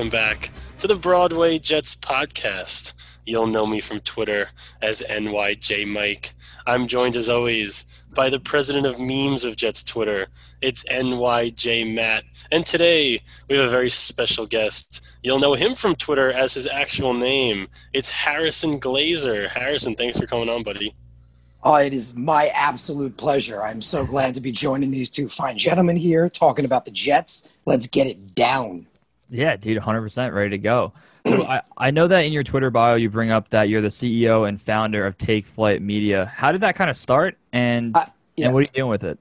welcome back to the Broadway Jets podcast. You'll know me from Twitter as NYJ Mike. I'm joined as always by the president of memes of Jets Twitter. It's NYJ Matt. And today we have a very special guest. You'll know him from Twitter as his actual name. It's Harrison Glazer. Harrison, thanks for coming on, buddy. Oh, it is my absolute pleasure. I'm so glad to be joining these two fine gentlemen here talking about the Jets. Let's get it down. Yeah, dude, 100% ready to go. So I, I know that in your Twitter bio you bring up that you're the CEO and founder of Take Flight Media. How did that kind of start, and Uh, yeah. and what are you doing with it?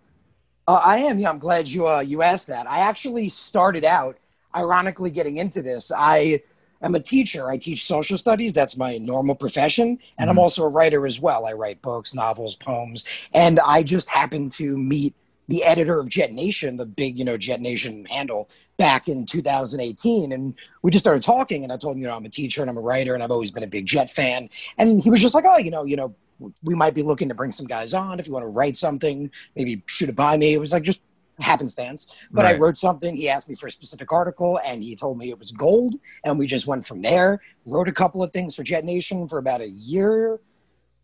Uh, I am. Yeah, I'm glad you uh, you asked that. I actually started out, ironically, getting into this. I am a teacher. I teach social studies. That's my normal profession, and I'm Mhm. also a writer as well. I write books, novels, poems, and I just happened to meet the editor of Jet Nation, the big you know Jet Nation handle, back in 2018, and we just started talking. And I told him, you know, I'm a teacher and I'm a writer, and I've always been a big Jet fan. And he was just like, oh, you know, you know. We might be looking to bring some guys on if you want to write something, maybe shoot it by me. It was like just happenstance. But I wrote something. He asked me for a specific article, and he told me it was gold. And we just went from there. Wrote a couple of things for Jet Nation for about a year,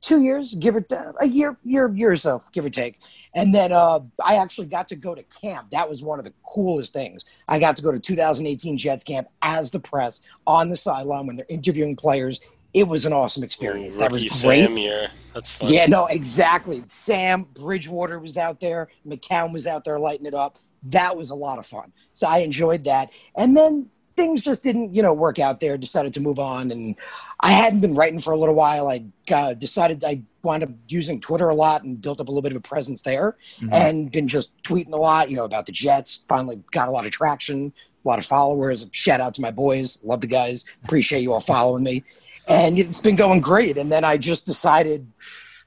two years, give or a year, year, year or so, give or take. And then uh, I actually got to go to camp. That was one of the coolest things. I got to go to 2018 Jets camp as the press on the sideline when they're interviewing players. It was an awesome experience. that was great. Sam year. That's fun. Yeah, no, exactly. Sam Bridgewater was out there. McCown was out there lighting it up. That was a lot of fun. So I enjoyed that. And then things just didn't, you know, work out there. Decided to move on, and I hadn't been writing for a little while. I uh, decided I wound up using Twitter a lot and built up a little bit of a presence there, Mhm. and been just tweeting a lot, you know, about the Jets. Finally got a lot of traction, a lot of followers. Shout out to my boys. Love the guys. Appreciate you all following me. And it's been going great. And then I just decided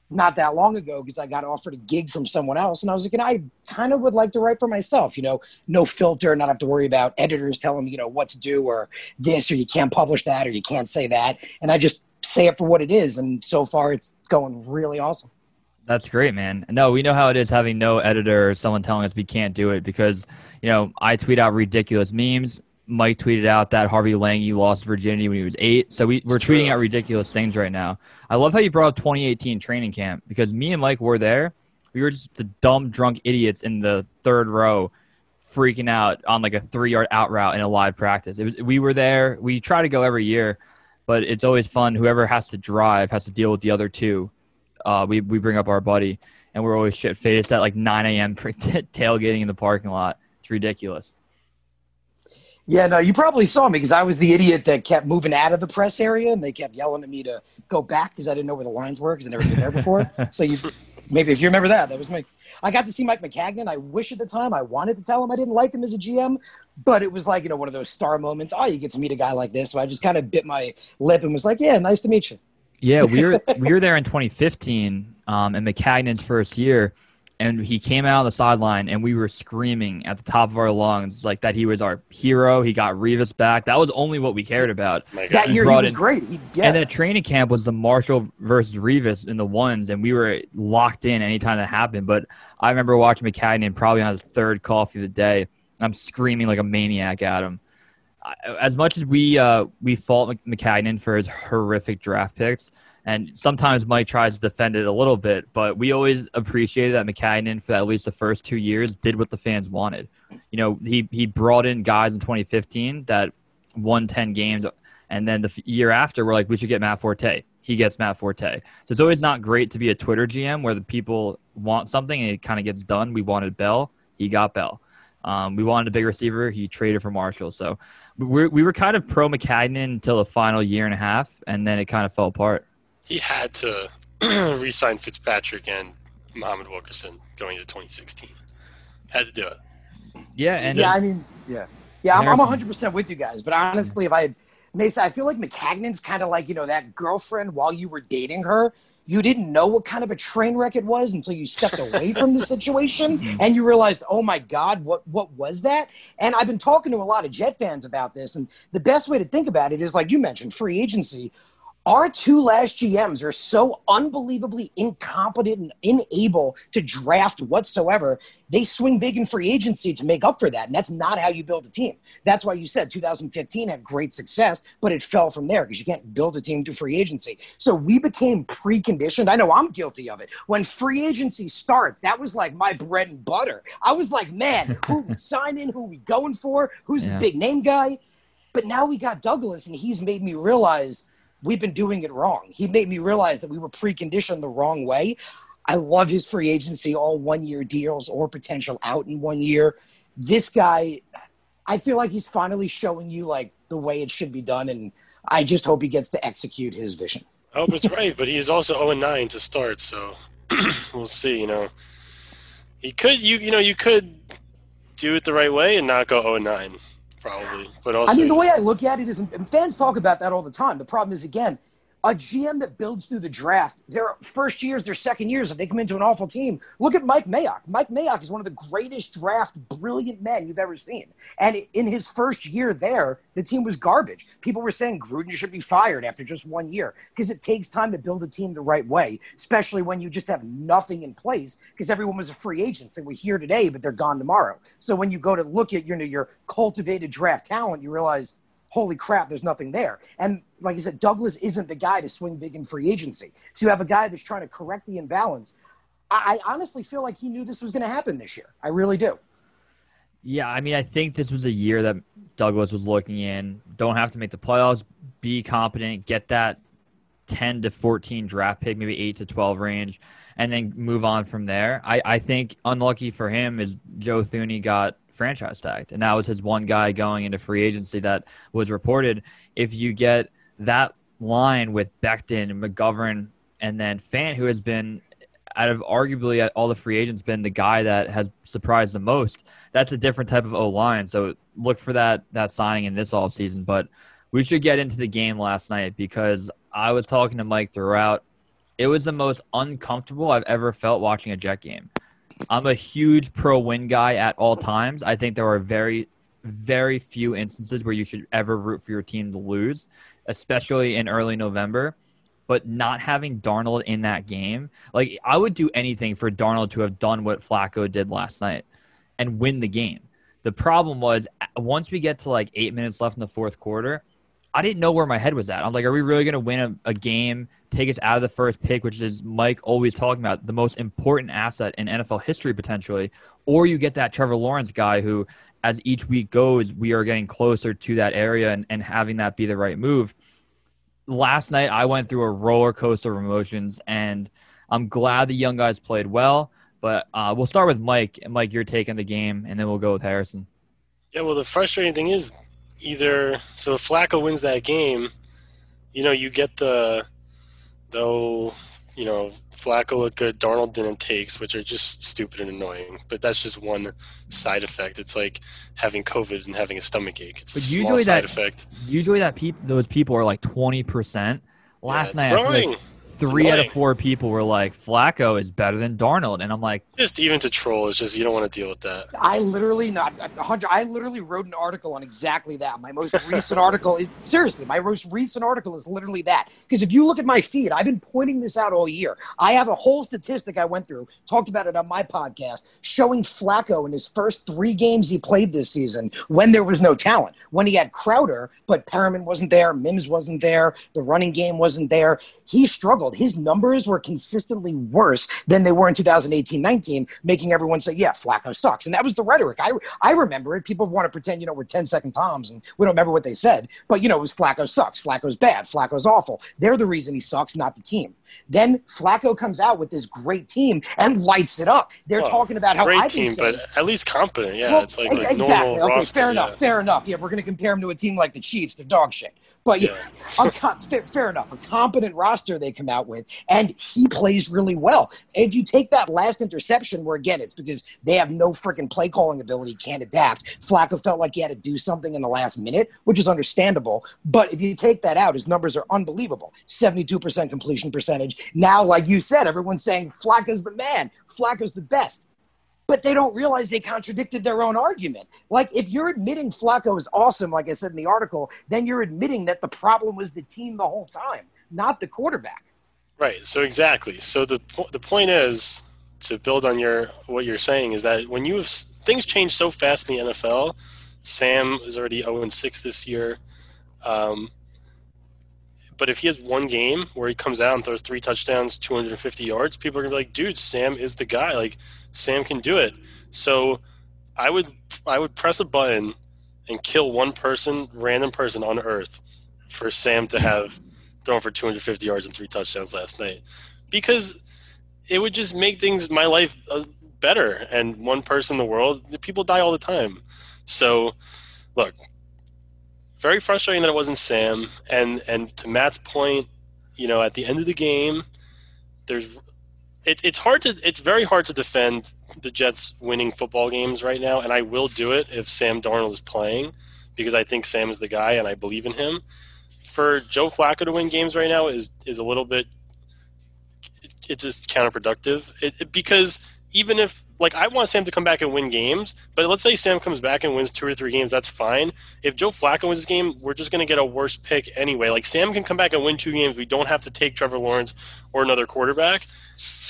not that long ago because I got offered a gig from someone else. And I was like, and I kind of would like to write for myself, you know, no filter, not have to worry about editors telling me, you know, what to do or this or you can't publish that or you can't say that. And I just say it for what it is. And so far it's going really awesome. That's great, man. No, we know how it is having no editor or someone telling us we can't do it because, you know, I tweet out ridiculous memes. Mike tweeted out that Harvey Langi lost virginity when he was eight. So we, we're It's true. tweeting out ridiculous things right now. I love how you brought up 2018 training camp because me and Mike were there. We were just the dumb, drunk idiots in the third row freaking out on like a three yard out route in a live practice. It was, we were there. We try to go every year, but it's always fun. Whoever has to drive has to deal with the other two uh, we, we bring up our buddy, and we're always shit faced at like 9 a.m. tailgating in the parking lot. It's ridiculous. Yeah, no, you probably saw me because I was the idiot that kept moving out of the press area and they kept yelling at me to go back because I didn't know where the lines were because I'd never been there before. so you maybe if you remember that, that was me. I got to see Mike Maccagnan. I wish at the time I wanted to tell him I didn't like him as a GM, but it was like, you know, one of those star moments. Oh, you get to meet a guy like this. So I just kind of bit my lip and was like, yeah, nice to meet you. Yeah, we were we were there in 2015, um, in Maccagnan's first year, and he came out on the sideline, and we were screaming at the top of our lungs like that he was our hero. He got Revis back. That was only what we cared about. My That year he was in- great. He, yeah. And then at training camp was the Marshall versus Revis in the ones, and we were locked in anytime that happened. But I remember watching Maccagnan probably on his third coffee of the day. And I'm screaming like a maniac at him. As much as we uh, we fault Mc- Maccagnan for his horrific draft picks, and sometimes Mike tries to defend it a little bit, but we always appreciated that Maccagnan for at least the first two years did what the fans wanted. You know, he he brought in guys in 2015 that won 10 games and then the year after, we're like, we should get Matt Forte. He gets Matt Forte. So it's always not great to be a Twitter GM where the people want something and it kind of gets done. We wanted Bell. He got Bell. Um, we wanted a big receiver. He traded for Marshall. So we were, we were kind of pro Maccagnan until the final year and a half, and then it kind of fell apart. He had to re-sign Fitzpatrick and Muhammad Wilkerson going into 2016. Had to do it. Yeah, and yeah, I mean, yeah, yeah. I'm, I'm 100 percent with you guys. But honestly, if I may say, I feel like Maccagnan's kind of like you know that girlfriend while you were dating her. You didn't know what kind of a train wreck it was until you stepped away from the situation mm-hmm. and you realized, oh my God, what what was that? And I've been talking to a lot of Jet fans about this, and the best way to think about it is like you mentioned, free agency. Our two last GMs are so unbelievably incompetent and unable to draft whatsoever. They swing big in free agency to make up for that. And that's not how you build a team. That's why you said 2015 had great success, but it fell from there because you can't build a team to free agency. So we became preconditioned. I know I'm guilty of it. When free agency starts, that was like my bread and butter. I was like, man, who we signing? Who we going for? Who's yeah. the big name guy? But now we got Douglas, and he's made me realize – we've been doing it wrong. He made me realize that we were preconditioned the wrong way. I love his free agency, all one year deals or potential out in one year. This guy, I feel like he's finally showing you like the way it should be done, and I just hope he gets to execute his vision. I hope it's right, but he's also 0 9 to start, so we'll see. You know, he could you you know you could do it the right way and not go 0 9 probably. But also, I mean, the way I look at it is, and fans talk about that all the time. The problem is, again, a GM that builds through the draft, their first years, their second years, if they come into an awful team, look at Mike Mayock. Mike Mayock is one of the greatest draft brilliant men you've ever seen. And in his first year there, the team was garbage. People were saying Gruden should be fired after just one year because it takes time to build a team the right way, especially when you just have nothing in place because everyone was a free agent. They were here today, but they're gone tomorrow. So when you go to look at you know, your cultivated draft talent, you realize – holy crap, there's nothing there. And like I said, Douglas isn't the guy to swing big in free agency. So you have a guy that's trying to correct the imbalance. I, I honestly feel like he knew this was going to happen this year. I really do. Yeah, I mean, I think this was a year that Douglas was looking in. Don't have to make the playoffs, be competent, get that 10 to 14 draft pick, maybe 8 to 12 range, and then move on from there. I, I think unlucky for him is Joe Thuney got franchise tagged. And that was his one guy going into free agency that was reported. If you get that line with Becton, McGovern, and then Fant, who has been out of arguably all the free agents been the guy that has surprised the most. That's a different type of O line. So look for that that signing in this offseason. But we should get into the game last night because I was talking to Mike throughout. It was the most uncomfortable I've ever felt watching a Jet game. I'm a huge pro win guy at all times. I think there are very, very few instances where you should ever root for your team to lose, especially in early November. But not having Darnold in that game, like I would do anything for Darnold to have done what Flacco did last night and win the game. The problem was once we get to like eight minutes left in the fourth quarter, I didn't know where my head was at. I'm like, are we really going to win a, a, game, take us out of the first pick, which is Mike always talking about, the most important asset in NFL history potentially? Or you get that Trevor Lawrence guy who, as each week goes, we are getting closer to that area and, and having that be the right move. Last night, I went through a roller coaster of emotions, and I'm glad the young guys played well. But uh, we'll start with Mike. Mike, you're taking the game, and then we'll go with Harrison. Yeah, well, the frustrating thing is either so if Flacco wins that game, you know, you get the though you know Flacco looked good, Darnold didn't takes, which are just stupid and annoying. But that's just one side effect. It's like having COVID and having a stomach ache. It's but a small side that, effect. Usually, that peop- those people are like twenty percent. Last yeah, night, three out of four people were like, Flacco is better than Darnold. And I'm like, just even to troll, it's just you don't want to deal with that. I literally not hundred. I literally wrote an article on exactly that. My most recent article is seriously, my most recent article is literally that. Because if you look at my feed, I've been pointing this out all year. I have a whole statistic I went through, talked about it on my podcast, showing Flacco in his first three games he played this season when there was no talent. When he had Crowder, but Perriman wasn't there, Mims wasn't there, the running game wasn't there. He struggled his numbers were consistently worse than they were in 2018 19, making everyone say, yeah, Flacco sucks. And that was the rhetoric. I, I remember it. People want to pretend, you know, we're 10 second toms and we don't remember what they said. But, you know, it was Flacco sucks. Flacco's bad. Flacco's awful. They're the reason he sucks, not the team. Then Flacco comes out with this great team and lights it up. They're well, talking about how great I've team, saying, but at least competent. Yeah, well, it's like, like exactly. okay, roster, fair enough. Yeah. Fair enough. Yeah, we're going to compare him to a team like the Chiefs. They're dog shit. But yeah, fair, fair, enough. A competent roster they come out with, and he plays really well. If you take that last interception, where again it's because they have no freaking play calling ability, can't adapt. Flacco felt like he had to do something in the last minute, which is understandable. But if you take that out, his numbers are unbelievable. Seventy-two percent completion percentage. Now, like you said, everyone's saying Flacco's the man. Flacco's the best but they don't realize they contradicted their own argument. Like, if you're admitting Flacco is awesome, like I said in the article, then you're admitting that the problem was the team the whole time. not the quarterback. Right. So exactly. So the the point is to build on your what you're saying is that when you have things change so fast in the NFL, Sam is already 0 6 this year. Um, but if he has one game where he comes out and throws three touchdowns, 250 yards, people are gonna be like, "Dude, Sam is the guy. Like, Sam can do it." So, I would I would press a button and kill one person, random person on Earth, for Sam to have thrown for 250 yards and three touchdowns last night, because it would just make things my life uh, better. And one person in the world, people die all the time. So, look, very frustrating that it wasn't Sam. And and to Matt's point, you know, at the end of the game, there's it, it's hard to it's very hard to defend the Jets winning football games right now, and I will do it if Sam Darnold is playing because I think Sam is the guy and I believe in him. For Joe Flacco to win games right now is is a little bit it's just counterproductive it, it, because even if like I want Sam to come back and win games, but let's say Sam comes back and wins two or three games, that's fine. If Joe Flacco wins this game, we're just going to get a worse pick anyway. Like Sam can come back and win two games, we don't have to take Trevor Lawrence or another quarterback,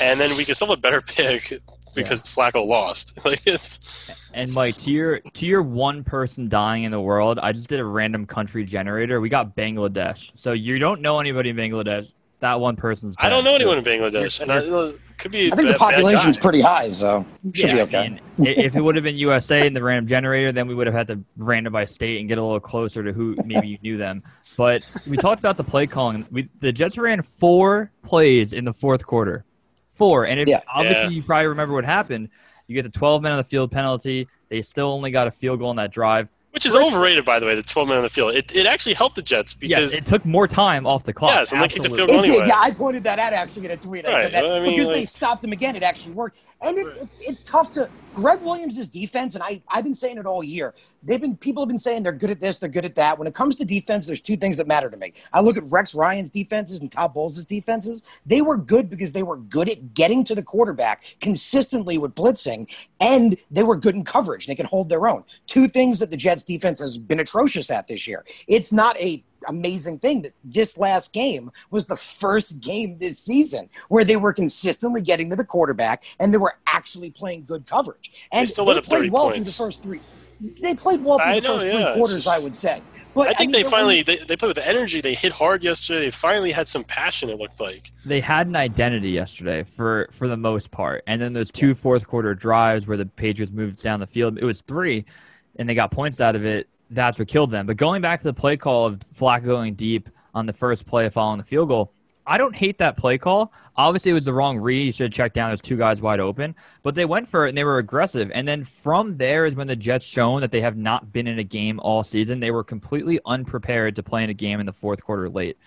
and then we can still have a better pick because yeah. Flacco lost. like it's. And Mike, to your to your one person dying in the world, I just did a random country generator. We got Bangladesh. So you don't know anybody in Bangladesh that one person's. Bad. I don't know anyone in Bangladesh, and I, could be. I think bad, the population's pretty high, so should yeah, be okay. I mean, if it would have been USA in the random generator, then we would have had to random by state and get a little closer to who maybe you knew them. But we talked about the play calling. We, the Jets ran four plays in the fourth quarter, four, and yeah. obviously yeah. you probably remember what happened. You get the 12 men on the field penalty. They still only got a field goal on that drive. Which is overrated, by the way. The 12 men on the field. It, it actually helped the Jets because yes, it took more time off the clock. Yes, and they kicked the field goal anyway. Yeah, I pointed that out actually in a tweet. I right. Well, I mean, because like, they stopped him again. It actually worked, and it, it, it's tough to Gregg Williams' defense, and I I've been saying it all year they've been people have been saying they're good at this, they're good at that. When it comes to defense, there's two things that matter to me. I look at Rex Ryan's defenses and Todd Bowles' defenses. They were good because they were good at getting to the quarterback consistently with blitzing, and they were good in coverage. They can hold their own. Two things that the Jets defense has been atrocious at this year. It's not a amazing thing that this last game was the first game this season where they were consistently getting to the quarterback and they were actually playing good coverage. And they still they played well points. through the first three they played well through the know, first yeah. three quarters, I would say. But I think I mean, they finally they, they played with energy. They hit hard yesterday. They finally had some passion. It looked like they had an identity yesterday for for the most part. And then those two fourth quarter drives where the Patriots moved down the field. It was three, and they got points out of it. That's what killed them. But going back to the play call of Flacco going deep on the first play following the field goal, I don't hate that play call. Obviously, it was the wrong read. You should have checked down. There's two guys wide open, but they went for it and they were aggressive. And then from there is when the Jets shown that they have not been in a game all season. They were completely unprepared to play in a game in the fourth quarter late.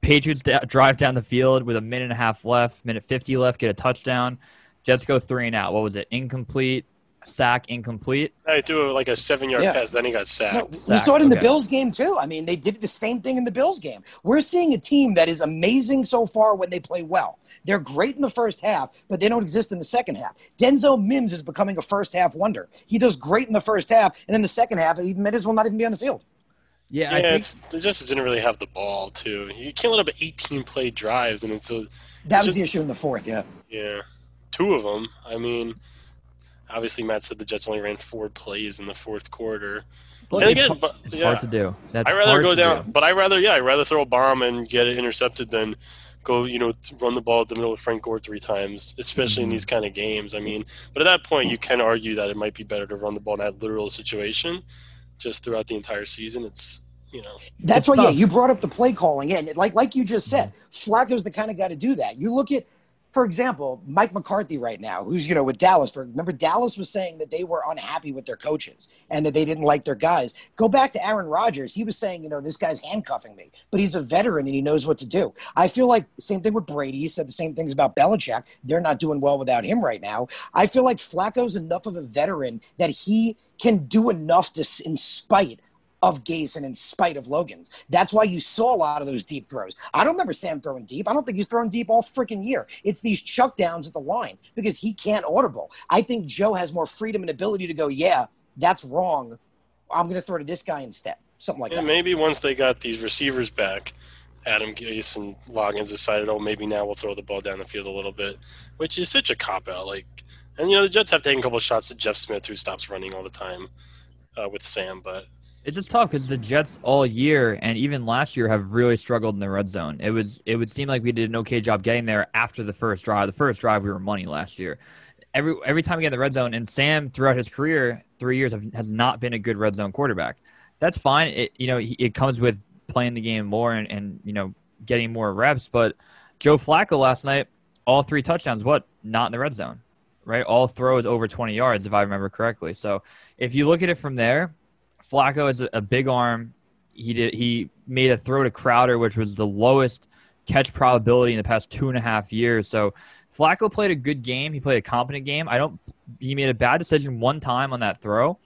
Patriots d- drive down the field with a minute and a half left, minute 50 left, get a touchdown. Jets go three and out. What was it? Incomplete sack incomplete. I threw like a seven yard yeah. pass, then he got sacked. No, we saw it in okay. the Bills game too. I mean, they did the same thing in the Bills game. We're seeing a team that is amazing so far when they play well. They're great in the first half, but they don't exist in the second half. Denzel Mims is becoming a first half wonder. He does great in the first half, and in the second half, he might as well not even be on the field. Yeah, yeah, think, it's, the Justice didn't really have the ball too. You can't let up 18 play drives, and it's a. That was just, the issue in the fourth, yeah. Yeah, two of them. I mean, obviously Matt said the Jets only ran four plays in the fourth quarter. and again, but, it's yeah, hard to do. That's I rather go down, do. but I rather yeah, I rather throw a bomb and get it intercepted than go you know run the ball at the middle of Frank Gore three times, especially mm-hmm. in these kind of games. I mean, but at that point you can argue that it might be better to run the ball in that literal situation. Just throughout the entire season, it's you know. That's why, yeah, you brought up the play calling, and like like you just said, Flacco's the kind of guy to do that. You look at for example, Mike McCarthy right now, who's you know with Dallas. Remember, Dallas was saying that they were unhappy with their coaches and that they didn't like their guys. Go back to Aaron Rodgers. He was saying, you know, this guy's handcuffing me, but he's a veteran and he knows what to do. I feel like same thing with Brady. He said the same things about Belichick. They're not doing well without him right now. I feel like Flacco's enough of a veteran that he can do enough to, in spite of Gase and in spite of Loggains. That's why you saw a lot of those deep throws. I don't remember Sam throwing deep. I don't think he's thrown deep all freaking year. It's these chuck downs at the line because he can't audible. I think Joe has more freedom and ability to go, yeah, that's wrong. I'm going to throw to this guy instead. Something like yeah, that. Maybe once they got these receivers back, Adam Gase and Loggains decided, oh, maybe now we'll throw the ball down the field a little bit, which is such a cop out. Like, and you know the Jets have taken a couple shots at Jeff Smith, who stops running all the time uh, with Sam, but it's just tough because the Jets all year and even last year have really struggled in the red zone. It was it would seem like we did an okay job getting there after the first drive. The first drive we were money last year. Every every time we get in the red zone, and Sam throughout his career, three years has not been a good red zone quarterback. That's fine. It you know it comes with playing the game more and, and you know getting more reps. But Joe Flacco last night, all three touchdowns, what not in the red zone, right? All throws over 20 yards, if I remember correctly. So if you look at it from there, Flacco is a big arm. He did. He made a throw to Crowder, which was the lowest catch probability in the past two and a half years. So Flacco played a good game. He played a competent game. I don't. He made a bad decision one time on that throw.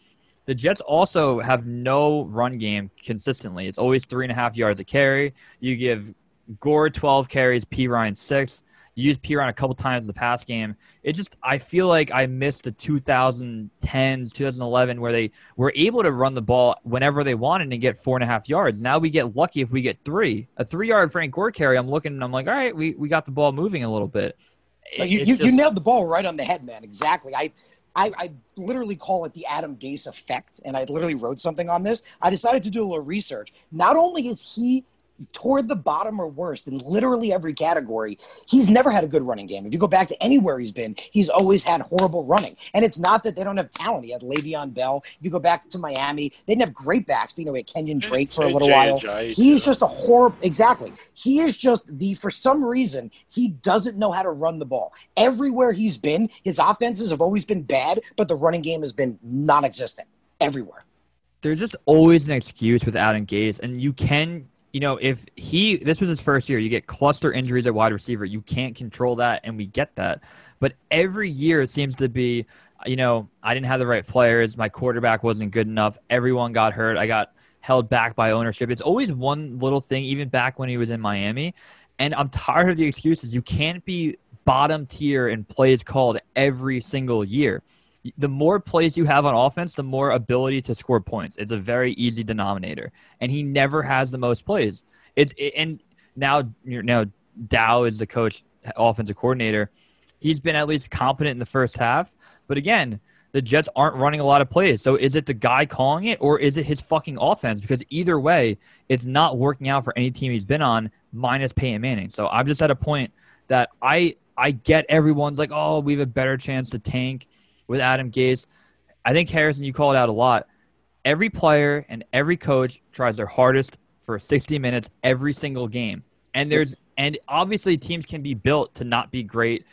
The Jets also have no run game consistently. It's always three and a half yards a carry. You give Gore 12 carries, Perine six used Perine a couple times in the past game. It just I feel like I missed the 2010s, 2011 where they were able to run the ball whenever they wanted and get four and a half yards. Now we get lucky if we get three. A three yard Frank Gore carry, I'm looking and I'm like, all right, we, we got the ball moving a little bit. you, you, just, you nailed the ball right on the head, man. Exactly. I I, I, literally call it the Adam Gase effect, and I literally wrote something on this. I decided to do a little research. Not only is he toward the bottom or worst in literally every category. He's never had a good running game. If you go back to anywhere he's been, he's always had horrible running. And it's not that they don't have talent. He had Le'Veon Bell. You go back to Miami, they didn't have great backs, but you know, we had Kenyon Drake for a little while. He's just a horrible, exactly. He is just the, for some reason, he doesn't know how to run the ball. Everywhere he's been, his offenses have always been bad, but the running game has been non existent everywhere there's just always an excuse with Adam Gase, and you can you know, if he this was his first year, you get cluster injuries at wide receiver. You can't control that, and we get that. But every year it seems to be, you know, I didn't have the right players. My quarterback wasn't good enough. Everyone got hurt. I got held back by ownership. It's always one little thing, even back when he was in Miami. And I'm tired of the excuses. You can't be bottom tier in plays called every single year the more plays you have on offense, the more ability to score points. It's a very easy denominator, and he never has the most plays. It, it and now now Dow is the coach, offensive coordinator. He's been at least competent in the first half, but again, the Jets aren't running a lot of plays. So is it the guy calling it, or is it his fucking offense? Because either way, it's not working out for any team he's been on, minus Peyton Manning. So I'm just at a point that I I get everyone's like, oh, we have a better chance to tank with Adam Gase. I think Harrison, you called it out a lot. Every player and every coach tries their hardest for 60 minutes every single game. And there's and obviously teams can be built to not be great.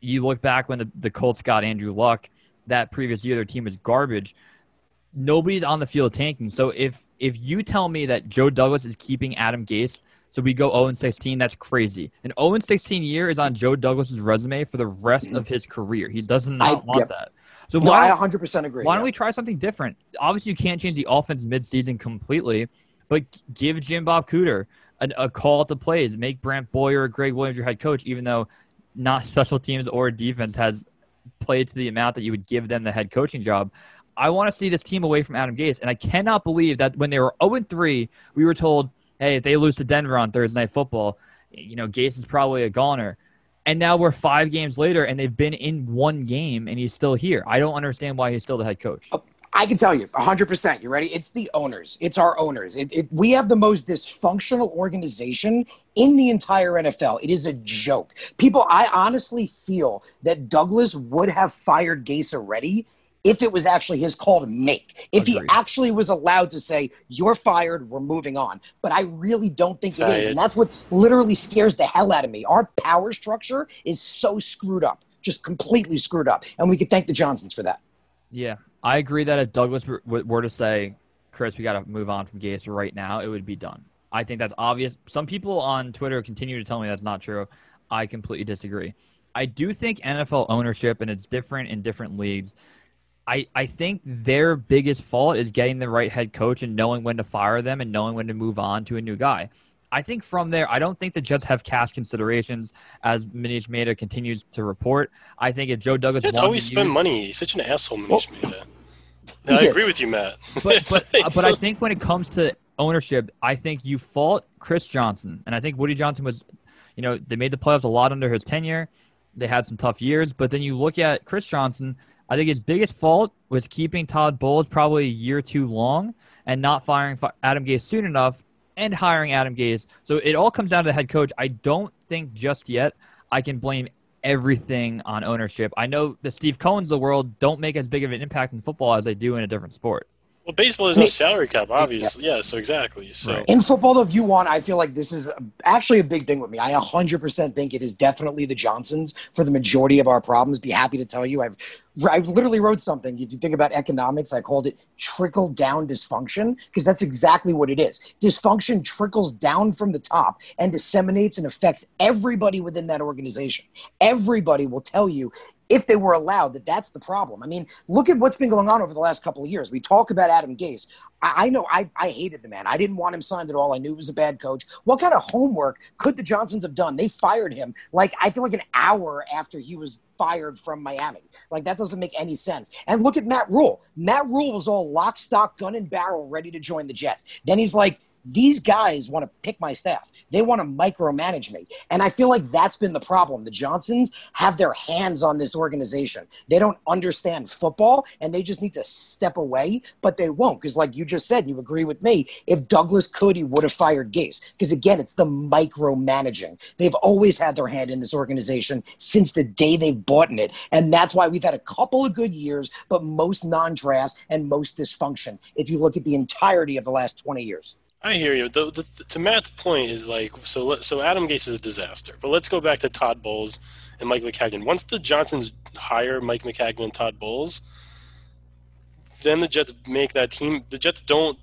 You look back when the, the Colts got Andrew Luck that previous year, their team was garbage. Nobody's on the field tanking. So if if you tell me that Joe Douglas is keeping Adam Gase, so we go 0 16, that's crazy. An 0 16 year is on Joe Douglas's resume for the rest mm. of his career. He does not I, want yep. that. So no, why, I 100% agree. Why don't we try something different? Obviously, you can't change the offense midseason completely, but give Jim Bob Cooter a, a call at the plays. Make Brant Boyer or Gregg Williams your head coach, even though not special teams or defense has played to the amount that you would give them the head coaching job. I want to see this team away from Adam Gase, and I cannot believe that when they were 0 3, we were told, "Hey, if they lose to Denver on Thursday Night Football, you know Gase is probably a goner." And now we're five games later, and they've been in one game, and he's still here. I don't understand why he's still the head coach. Oh, I can tell you 100%. You ready? It's the owners. It's our owners. It, it, we have the most dysfunctional organization in the entire NFL. It is a joke. People, I honestly feel that Douglas would have fired Gase already if it was actually his call to make, if Agreed. he actually was allowed to say, You're fired, we're moving on. But I really don't think it is. And that's what literally scares the hell out of me. Our power structure is so screwed up, just completely screwed up. And we could thank the Johnsons for that. Yeah. I agree that if Douglas were to say, Chris, we got to move on from Gase right now, it would be done. I think that's obvious. Some people on Twitter continue to tell me that's not true. I completely disagree. I do think NFL ownership, and it's different in different leagues I, I think their biggest fault is getting the right head coach and knowing when to fire them and knowing when to move on to a new guy. I think from there, I don't think the Jets have cash considerations, as Manish Mehta continues to report. I think if Joe Douglas Jets always spend use, money. He's such an asshole, Manish well, Mehta. No, I agree with you, Matt. But but, uh, but I think when it comes to ownership, I think you fault Chris Johnson, and I think Woody Johnson was, you know, they made the playoffs a lot under his tenure. They had some tough years, but then you look at Chris Johnson. I think his biggest fault was keeping Todd Bowles probably a year too long and not firing Adam Gase soon enough and hiring Adam Gase. So it all comes down to the head coach. I don't think just yet I can blame everything on ownership. I know the Steve Cohens of the world don't make as big of an impact in football as they do in a different sport. Well, baseball is no salary cap, obviously. Yeah, so exactly. So right. in football, though, if you want, I feel like this is actually a big thing with me. I 100% think it is definitely the Johnsons for the majority of our problems. Be happy to tell you, I've I literally wrote something. If you think about economics, I called it trickle down dysfunction because that's exactly what it is. Dysfunction trickles down from the top and disseminates and affects everybody within that organization. Everybody will tell you if they were allowed that that's the problem. I mean, look at what's been going on over the last couple of years. We talk about Adam Gase. I, I, know I, I hated the man. I didn't want him signed at all. I knew he was a bad coach. What kind of homework could the Johnsons have done? They fired him like I feel like an hour after he was fired from Miami. Like that doesn't make any sense. And look at Matt Rhule. Matt Rhule was all lock, stock, gun, and barrel ready to join the Jets. Then he's like, these guys want to pick my staff. They want to micromanage me. And I feel like that's been the problem. The Johnsons have their hands on this organization. They don't understand football and they just need to step away, but they won't. Because, like you just said, you agree with me, if Douglas could, he would have fired Gase. Because, again, it's the micromanaging. They've always had their hand in this organization since the day they've bought in it. And that's why we've had a couple of good years, but most non drafts and most dysfunction if you look at the entirety of the last 20 years. I hear you. The, the, to Matt's point is like so. So Adam Gase is a disaster. But let's go back to Todd Bowles and Mike Maccagnan. Once the Johnsons hire Mike Maccagnan and Todd Bowles, then the Jets make that team. The Jets don't.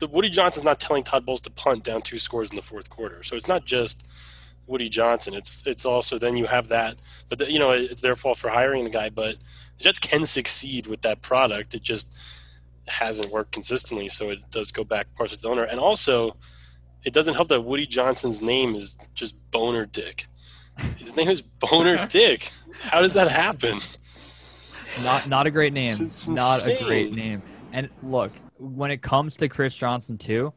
The Woody Johnson's not telling Todd Bowles to punt down two scores in the fourth quarter. So it's not just Woody Johnson. It's it's also then you have that. But the, you know it's their fault for hiring the guy. But the Jets can succeed with that product. It just hasn't worked consistently, so it does go back partially to the owner. And also, it doesn't help that Woody Johnson's name is just Boner Dick. His name is Boner Dick. How does that happen? Not not a great name. Not a great name. And look, when it comes to Chris Johnson too,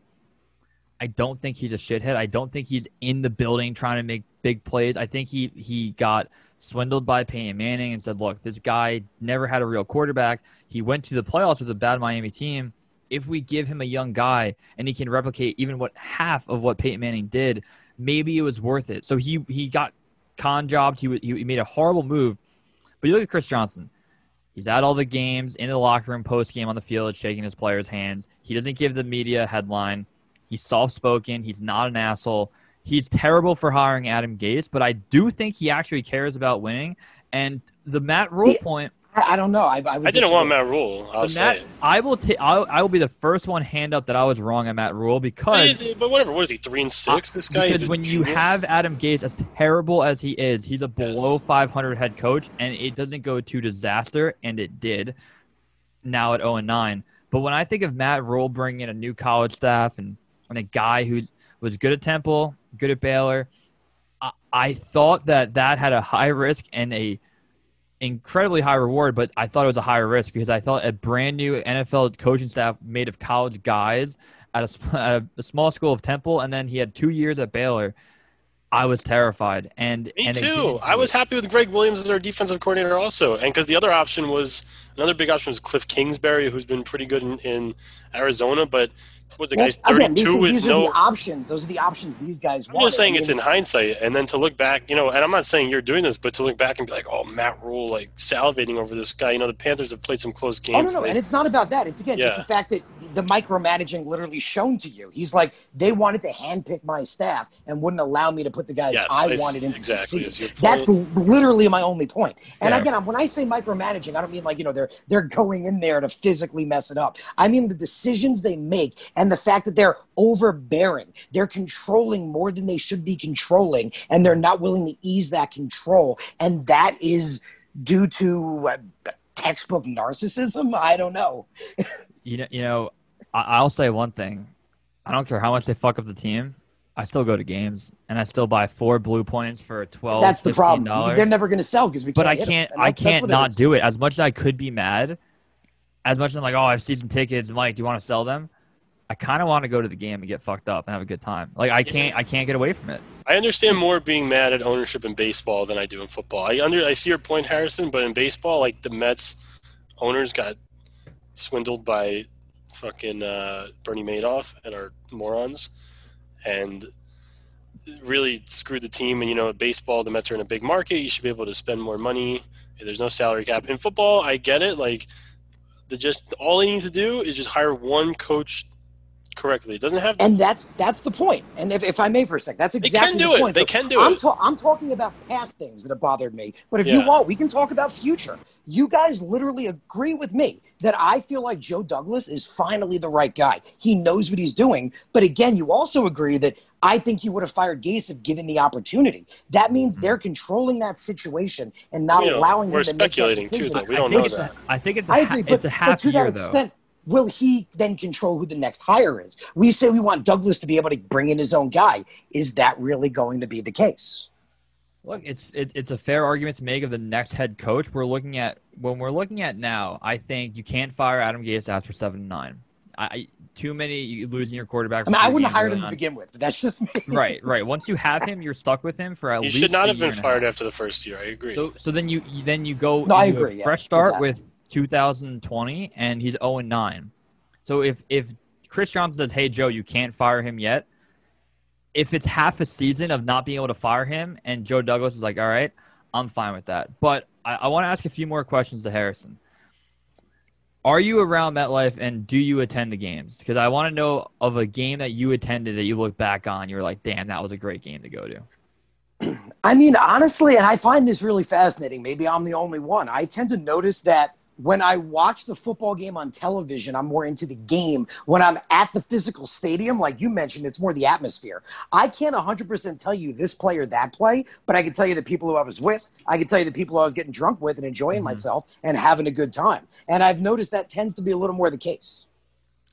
I don't think he's a shithead. I don't think he's in the building trying to make big plays. I think he he got swindled by Peyton Manning and said, "Look, this guy never had a real quarterback. He went to the playoffs with a bad Miami team. If we give him a young guy and he can replicate even what half of what Peyton Manning did, maybe it was worth it." So he he got con jobbed. He he made a horrible move. But you look at Chris Johnson. He's at all the games, in the locker room, post game on the field, shaking his players' hands. He doesn't give the media a headline. He's soft spoken. He's not an asshole. He's terrible for hiring Adam Gase, but I do think he actually cares about winning. And the Matt Rhule point. I don't know. I, I, I didn't want Matt Rhule. I'll say. I will. T- I'll, I will be the first one hand up that I was wrong on Matt Rhule because. But, but whatever. What is he? Three and six. This guy. Because when genius? you have Adam Gase as terrible as he is, he's a below yes. 500 head coach, and it doesn't go to disaster, and it did. Now at 0 and 9. But when I think of Matt Rhule bringing in a new college staff and, and a guy who was good at Temple, good at Baylor. I, I thought that that had a high risk and a incredibly high reward, but I thought it was a higher risk because I thought a brand new NFL coaching staff made of college guys at a, at a small school of Temple, and then he had two years at Baylor. I was terrified, and me and too. I was happy with Gregg Williams as our defensive coordinator, also, and because the other option was another big option was Cliff Kingsbury, who's been pretty good in, in Arizona, but was the well, guy's 32 again, these, these no. are the options. Those are the options these guys I'm just saying it's in hindsight, and then to look back, you know, and I'm not saying you're doing this, but to look back and be like, oh, Matt Rhule, like salivating over this guy. You know, the Panthers have played some close games. Oh no, no, and, they, and it's not about that. It's again yeah. just the fact that the micromanaging literally shown to you. He's like, they wanted to handpick my staff and wouldn't allow me to put the guys yes, I, I wanted in exactly, to succeed. That's literally my only point. And again, when I say micromanaging, I don't mean like you know they're they're going in there to physically mess it up. I mean the decisions they make and the fact that they're overbearing. They're controlling more than they should be controlling, and they're not willing to ease that control. And that is due to uh, textbook narcissism. I don't know. you know, you know, I'll say one thing. I don't care how much they fuck up the team. I still go to games and I still buy four blue points for twelve. That's the problem. They're never going to sell because we. But I can't. I can't not do it. As much as I could be mad, as much as I'm like, oh, I have season tickets. Mike, do you want to sell them? I kind of want to go to the game and get fucked up and have a good time. Like I can't I can't get away from it. I understand more being mad at ownership in baseball than I do in football. I under I see your point, Harrison, but in baseball, like the Mets owners got swindled by fucking uh, Bernie Madoff and are morons, and really screwed the team. And you know, baseball, the Mets are in a big market. You should be able to spend more money. There's no salary cap in football. I get it. Like the just all they need to do is just hire one coach correctly. It doesn't have. to. And that's that's the point. And if, if I may for a sec, that's exactly the point. they can do the it. They So can do I'm it. ta- I'm talking about past things that have bothered me. But if you want, we can talk about future. You guys literally agree with me that I feel like Joe Douglas is finally the right guy. He knows what he's doing. But again, you also agree that I think you would have fired Gase if given the opportunity. That mm-hmm. means they're controlling that situation and not You know, allowing we're him to make that speculating too, decision. though. We don't think know it's that. a- I think it's a I ha- agree, but, it's a half but to year that though. extent, will he then control who the next hire is? We say we want Douglas to be able to bring in his own guy. Is that really going to be the case? Look, it's it, it's a fair argument to make of the next head coach. We're looking at when we're looking at now. I think you can't fire Adam Gase after seven and nine. I, I too many you losing your quarterback. I mean, I wouldn't have games hired him early to begin with, but that's just me. Right, right. Once you have him, you're stuck with him for at You least. should not a have been fired after the first year. I agree. So so then you you- then you go No, I agree, a yeah, fresh with start that. with 2020 and he's 0 and 9. So if if Chris Johnson says, "Hey Joe, you can't fire him yet," if it's half a season of not being able to fire him, and Joe Douglas is like, "All right, I'm fine with that," but I, I want to ask a few more questions to Harrison. Are you around MetLife and do you attend the games? Because I want to know of a game that you attended that you look back on, you're like, "Damn, that was a great game to go to." I mean, honestly, and I find this really fascinating. Maybe I'm the only one. I tend to notice that when I watch the football game on television, I'm more into the game. When I'm at the physical stadium, like you mentioned, it's more the atmosphere. I can't 100% tell you this play or that play, but I can tell you the people who I was with. I can tell you the people I was getting drunk with and enjoying myself and having a good time. And I've noticed that tends to be a little more the case.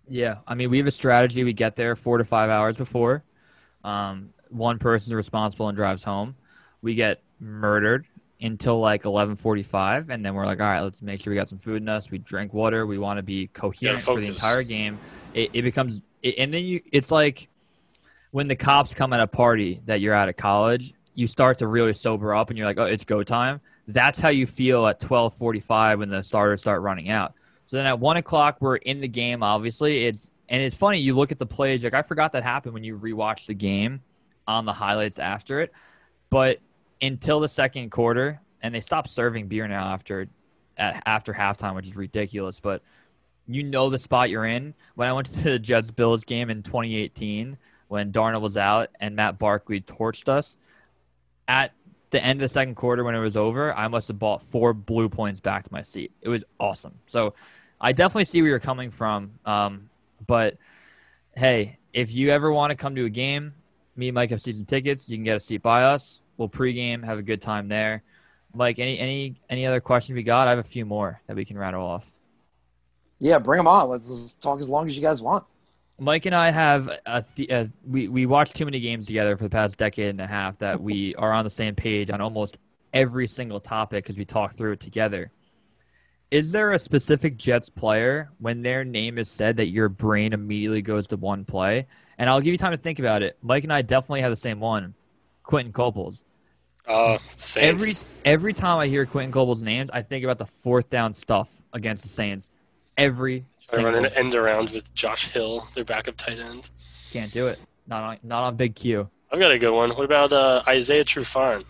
Yeah, I mean, we have a strategy. We get there four to five hours before. Um, one person's responsible and drives home. We get murdered until like eleven forty-five, and then we're like, all right, let's make sure we got some food in us. We drink water. We want to be coherent for the entire game. It, it becomes, it, and then you, it's like when the cops come at a party that you're at at college. You start to really sober up, and you're like, oh, it's go time. That's how you feel at twelve forty-five when the starters start running out. So then at one o'clock, we're in the game. Obviously, it's and it's funny. You look at the plays. Like I forgot that happened when you rewatch the game on the highlights after it. But until the second quarter, and they stopped serving beer now after at after halftime, which is ridiculous. But you know the spot you're in. When I went to the Jets Bills game in 2018, when Darnold was out and Matt Barkley torched us, at the end of the second quarter when it was over, I must have bought four blue points back to my seat. It was awesome. So I definitely see where you're coming from. Um, but hey, if you ever want to come to a game, me and Mike have season tickets. You can get a seat by us. We'll pregame, have a good time there. Mike, any any any other questions we got? I have a few more that we can rattle off. Yeah, bring them on. Let's, let's talk as long as you guys want. Mike and I have a, th- a we we watched too many games together for the past decade and a half that we are on the same page on almost every single topic because we talk through it together. Is there a specific Jets player when their name is said that your brain immediately goes to one play? And I'll give you time to think about it. Mike and I definitely have the same one, Quinton Coples. uh, Every Saints. every time I hear Quinton Coples' names, I think about the fourth down stuff against the Saints. Every I run an end around with Josh Hill, their backup tight end. can't do it. Not on not on Big Q. I've got a good one. What about uh, Isaiah Trufant?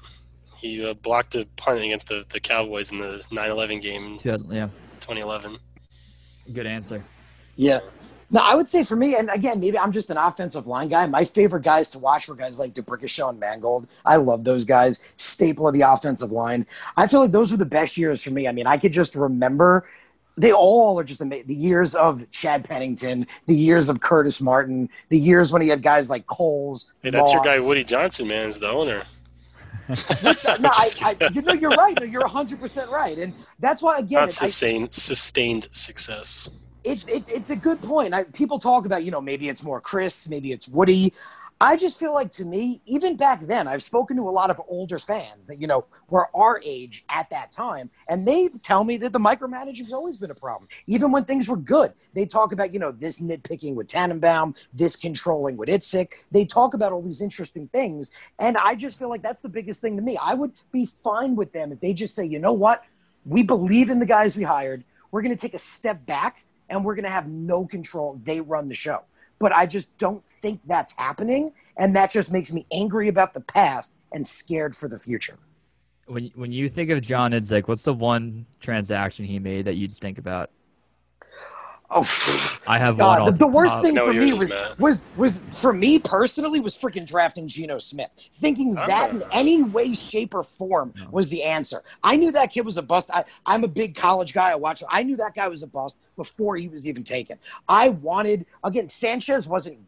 He uh, blocked a punt against the, the Cowboys in the 9-11 game in Yeah, 2011. good answer. Yeah. No, I would say for me, and again, maybe I'm just an offensive line guy. My favorite guys to watch were guys like D'Brickashaw and Mangold. I love those guys. Staple of the offensive line. I feel like those were the best years for me. I mean, I could just remember they all are just amazing. The years of Chad Pennington, the years of Curtis Martin, the years when he had guys like Coles. Hey, that's your guy Woody Johnson, man, is the owner. no, I, I, you know, you're right. No, you're 100 percent right, and that's why again, Not I, sustained, sustained success. It's it's it's a good point. I, people talk about you know maybe it's more Chris, maybe it's Woody. I just feel like to me, even back then, I've spoken to a lot of older fans that, you know, were our age at that time. And they tell me that the micromanaging has always been a problem. Even when things were good, they talk about, you know, this nitpicking with Tannenbaum, this controlling with Idzik. They talk about all these interesting things. And I just feel like that's the biggest thing to me. I would be fine with them if they just say, you know what? We believe in the guys we hired. We're going to take a step back and we're going to have no control. They run the show but I just don't think that's happening. And that just makes me angry about the past and scared for the future. When, when you think of John Idzik, what's the one transaction he made that you'd think about? Oh, I have God, one. The, the worst thing No, for me yours was, is Matt. was was for me personally was freaking drafting Geno Smith. Thinking that in any way, shape, or form No. was the answer. I knew that kid was a bust. I, I'm a big college guy. I watch. I knew that guy was a bust before he was even taken. I wanted again. Sanchez wasn't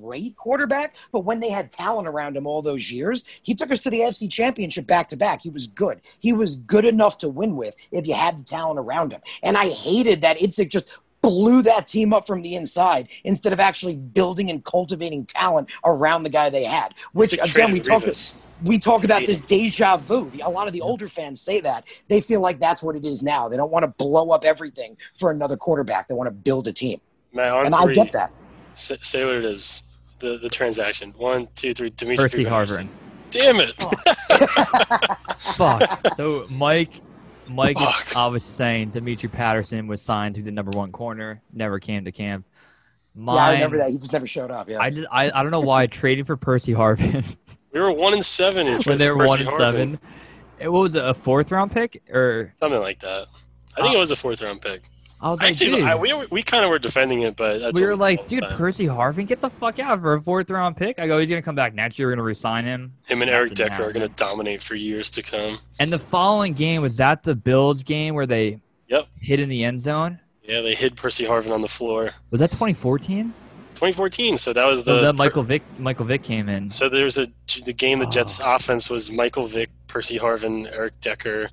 great quarterback, but when they had talent around him all those years, he took us to the AFC Championship back to back. He was good. He was good enough to win with if you had the talent around him. And I hated that Idzik just blew that team up from the inside instead of actually building and cultivating talent around the guy they had. Which like again, we talk Revis. we talk about this deja vu. A lot of the older fans say that they feel like that's what it is now. They don't want to blow up everything for another quarterback. They want to build a team, Matt, on and three, I get that. Say, say what it is. The the transaction. One, two, three. Dimitri Percy Harvin. Damn it! Oh. Fuck. So Mike, Mike is Fuck. obviously saying Dimitri Patterson was signed to the number one corner, never came to camp. Mine, yeah, I remember that. He just never showed up. Yeah. I just I, I don't know why trading for Percy Harvin We were one and seven in when they were Percy one and Harvin. seven. It was it, a fourth round pick or something like that. I think Uh, it was a fourth round pick. I was like, Actually, dude, I, we we kind of were defending it, but that's we were like, dude, time. Percy Harvin, get the fuck out for a fourth round pick. I go, he's gonna come back next year. We're gonna resign him. him and Eric Decker are going to dominate for years to come. And the following game was that the Bills game where they Yep. hit in the end zone. Yeah, they hid Percy Harvin on the floor. Was that 2014? 2014. So that was So the that Michael Vick Michael Vick came in. So there was a the game. The Jets' Oh. offense was Michael Vick, Percy Harvin, Eric Decker,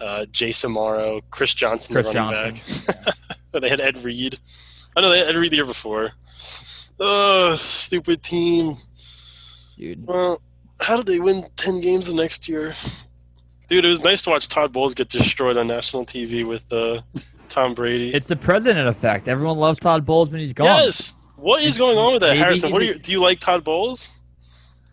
uh, Jace Amaro, Chris Johnson, Chris the running Johnson. back. they had Ed Reed. I know they had Ed Reed the year before. Oh, stupid team. Dude. Well, how did they win 10 games the next year? Dude, it was nice to watch Todd Bowles get destroyed on national TV with uh, Tom Brady. It's the president effect. Everyone loves Todd Bowles when he's gone. yes. What is going on with that, Maybe Harrison? What you, do you like Todd Bowles?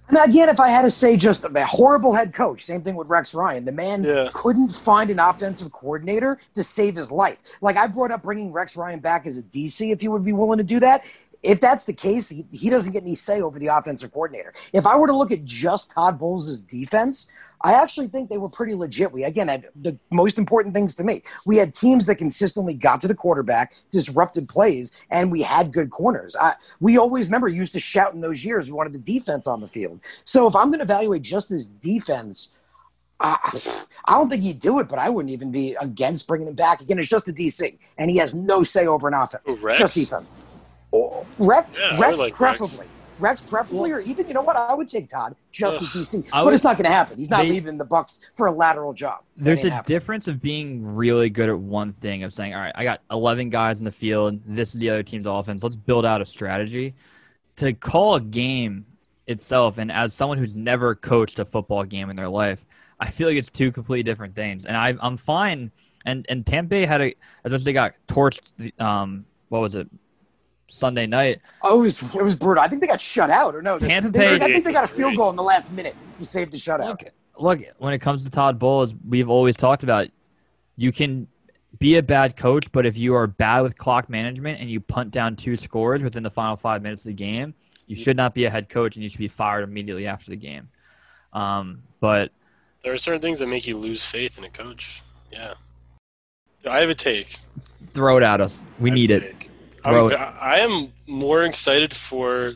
And again, if I had to say just a horrible head coach, same thing with Rex Ryan. The man Yeah. couldn't find an offensive coordinator to save his life. Like I brought up bringing Rex Ryan back as a DC, if you would be willing to do that. If that's the case, he, he doesn't get any say over the offensive coordinator. If I were to look at just Todd Bowles' defense, I actually think they were pretty legit. We again had the most important things to me. We had teams that consistently got to the quarterback, disrupted plays, and we had good corners. I, we always remember used to shout in those years we wanted the defense on the field. So if I'm going to evaluate just this defense, I, I don't think he'd do it, but I wouldn't even be against bringing him back. Again, it's just a DC, and he has no say over an offense. Rex? Just defense. Rex, Yeah, Rex like preferably. Rex preferably, or even you know what? I would take Todd just as DC, I but would- it's not going to happen. He's not They- leaving the Bucs for a lateral job. That There's a difference of being really good at one thing of saying, all right, I got 11 guys in the field. This is the other team's offense. Let's build out a strategy. To call a game itself, and as someone who's never coached a football game in their life, I feel like it's two completely different things. And I, I'm fine. And and Tampa Bay had a, as much as they got torched. Um, what was it? Sunday night. Oh, it was, it was brutal. I think they got shut out, or no? Tampa they- Bay- I think they got a field goal in the last minute to save the shutout. Look, look. When it comes to Todd Bowles, we've always talked about you can be a bad coach, but if you are bad with clock management and you punt down two scores within the final five minutes of the game, you should not be a head coach and you should be fired immediately after the game. Um, but There are certain things that make you lose faith in a coach. Yeah. I have a take. throw it at us. We I need a it. Take. Throw I'm, it. I am more excited for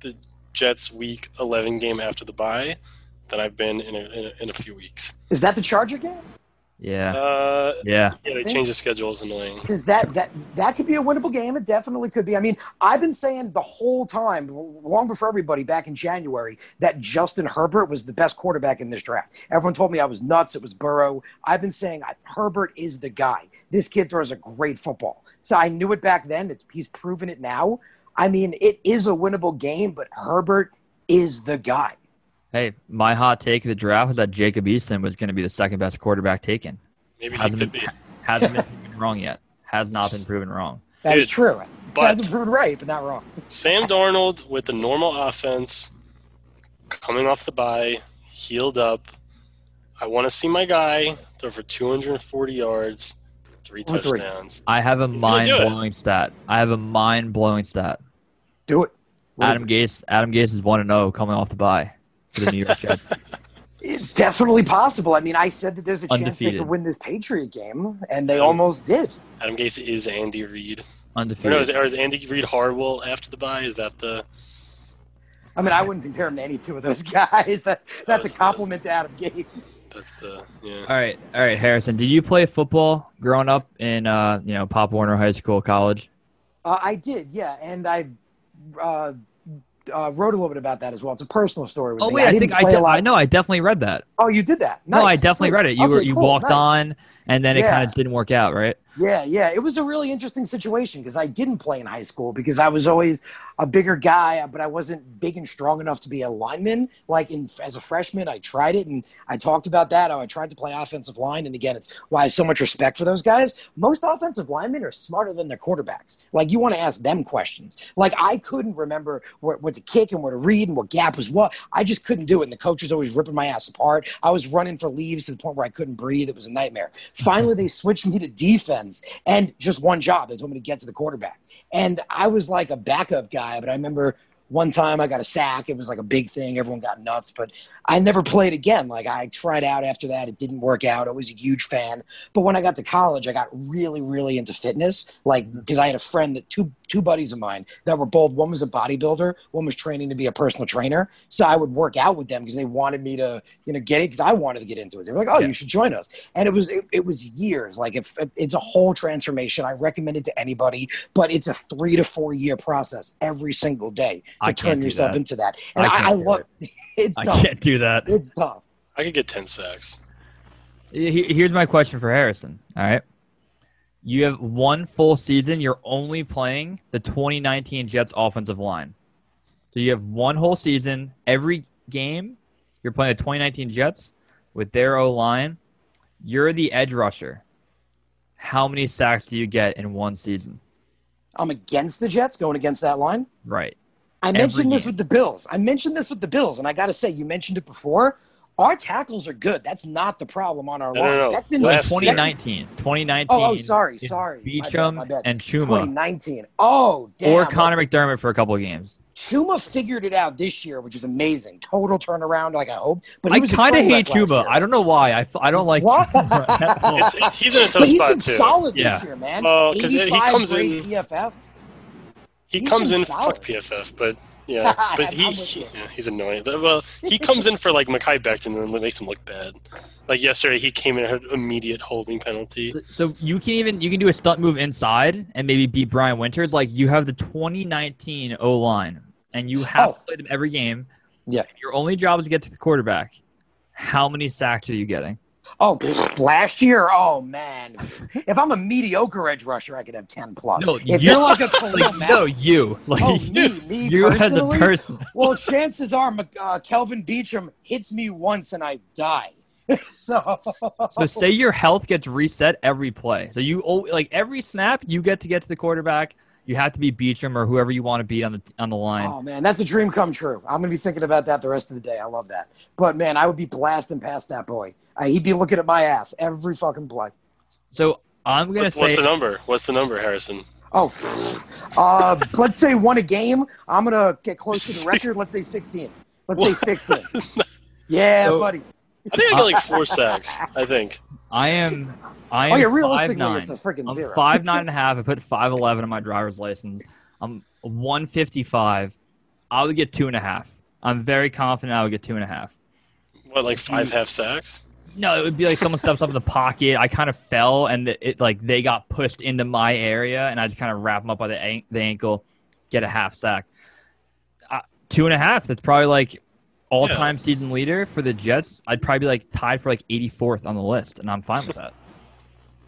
the Jets Week 11 game after the bye than I've been in a, in a, in a few weeks. Is that the Charger game? Yeah, Uh, yeah. yeah, they changed the schedule. It's annoying. Because that that that could be a winnable game. It definitely could be. I mean, I've been saying the whole time, long before everybody, back in January, that Justin Herbert was the best quarterback in this draft. Everyone told me I was nuts. It was Burrow. I've been saying I- Herbert is the guy. This kid throws a great football. So I knew it back then. It's, he's proven it now. I mean, it is a winnable game, but Herbert is the guy. Hey, my hot take of the draft was that Jacob Eason was going to be the second best quarterback taken. Maybe he Hasn't could been, be. hasn't been proven wrong yet. Has not been proven wrong. That is Dude, true. but- That's proved right, but not wrong. Sam Darnold with the normal offense, coming off the bye, healed up. I want to see my guy throw for 240 yards, three Or three. touchdowns. I have a He's gonna do it. mind blowing stat. I have a mind blowing stat. Do it. What is Adam Gase. Adam Gase is one and zero coming off the bye for the New York Jets. It's definitely possible. I mean, I said that there's a chance they could win this Patriot game, and they almost did. Adam Gase is Andy Reid. Or no, Undefeated. is, or is Andy Reid horrible after the bye? Is that the? I mean, I wouldn't compare him to any two of those guys. That that's That's- a compliment to Adam Gase. That's the yeah. all right, all right, Harrison. Did you play football growing up in uh, you know Pop Warner High School, college? Uh, I did, yeah, and I uh, uh, wrote a little bit about that as well. It's a personal story. With Oh me. wait, I, didn't think I, de- I know. I definitely read that. Oh, you did that? No, I definitely sweet. read it. You were you cool, walked nice. on, and then it Yeah. kind of didn't work out, right? Yeah, yeah. It was a really interesting situation because I didn't play in high school because I was always a bigger guy, but I wasn't big and strong enough to be a lineman. Like in as a freshman, I tried it and I talked about that. How I tried to play offensive line, and again, it's why I have so much respect for those guys. Most offensive linemen are smarter than their quarterbacks. Like you want to ask them questions. Like I couldn't remember what, what to kick and what to read and what gap was what. I just couldn't do it, and the coach was always ripping my ass apart. I was running for leaves to the point where I couldn't breathe. It was a nightmare. Finally, they switched me to defense and just one job. They told me to get to the quarterback. And I was like a backup guy, but I remember one time I got a sack. It was like a big thing. Everyone got nuts, but I never played again. Like I tried out after that. It didn't work out. I was a huge fan. But when I got to college, I got really, really into fitness. Like mm-hmm. because I had a friend that two two buddies of mine that were both one was a bodybuilder, one was training to be a personal trainer. So I would work out with them because they wanted me to, you know, get it because I wanted to get into it. They were like, "Oh, Yeah. you should join us." And it was it, it was years. Like if, if it's a whole transformation, I recommend it to anybody. But it's a three to four year process every single day to I turn yourself that. into that. And I I, can't I, do love it's I tough. can't do that. It's tough. I could get 10 sacks. Here's my question for Harrison. All right. You have one full season. You're only playing the 2019 Jets offensive line. So you have one whole season. Every game, you're playing the 2019 Jets with their O line. You're the edge rusher. How many sacks do you get in one season? I'm against the Jets going against that line. Right. I Every mentioned this game. with the Bills. I mentioned this with the Bills, and I got to say, you mentioned it before. Our tackles are good. That's not the problem on our No, line. no, no. That didn't, Last that- year- 2019. 2019. Oh, oh, sorry, is sorry. My bad, my bad. and Chuma. 2019. Oh, damn. Or Connor McDermott for a couple of games. Chuma figured it out this year, which is amazing. Total turnaround, like I hope. But he I kind of hate wreck last I don't know why. I, f- I don't like What? Chuma at all. It's, it's, he's in a tough But he's spot been too. solid Yeah. this year, man. Well, 'cause he comes in- PFF. He He's comes in solid. fuck PFF, but yeah, but he, he yeah, he's annoying. Well, he comes in for like Mekhi Becton and then makes him look bad. Like yesterday, he came in and had an immediate holding penalty. So you can even you can do a stunt move inside and maybe beat Brian Winters. Like you have the 2019 O line, and you have Oh. to play them every game. Yeah. Your only job is to get to the quarterback. How many sacks are you getting? Oh, last year? Oh, man. If I'm a mediocre edge rusher, I could have 10 plus. No, if you- you're like a Khalil Like, no, you. Like oh, me, me you as a personally? person. well, chances are uh, Kelvin Beachum hits me once and I die. so, So say your health gets reset every play. So you like every snap you get to get to the quarterback. You have to be Beachum or whoever you want to beat on the on the line. oh man, that's a dream come true. I'm gonna be thinking about that the rest of the day. I love that. But man, I would be blasting past that boy. Uh, he'd be looking at my ass every fucking play. So I'm gonna What's, what's the number? What's the number, Harrison? Oh, uh, let's say one a game. I'm gonna get close to the record. Let's say 16. Let's say 16. Yeah, So- buddy. I think I got like four sacks. I think. I am I am Oh yeah, realistically, five nine. it's a freaking I'm five nine and a half. I put five eleven on my driver's license. I'm one fifty five. I would get two and a half. I'm very confident I would get two and a half. What, like five half sacks? No, it would be like someone steps up in the pocket. I kind of fell, and it, it like they got pushed into my area, and I just kind of wrap them up by the, an- the ankle, get a half sack. Uh, two and a half. That's probably like all time season leader for the Jets. I'd probably be like tied for like 84th on the list, and I'm fine with that.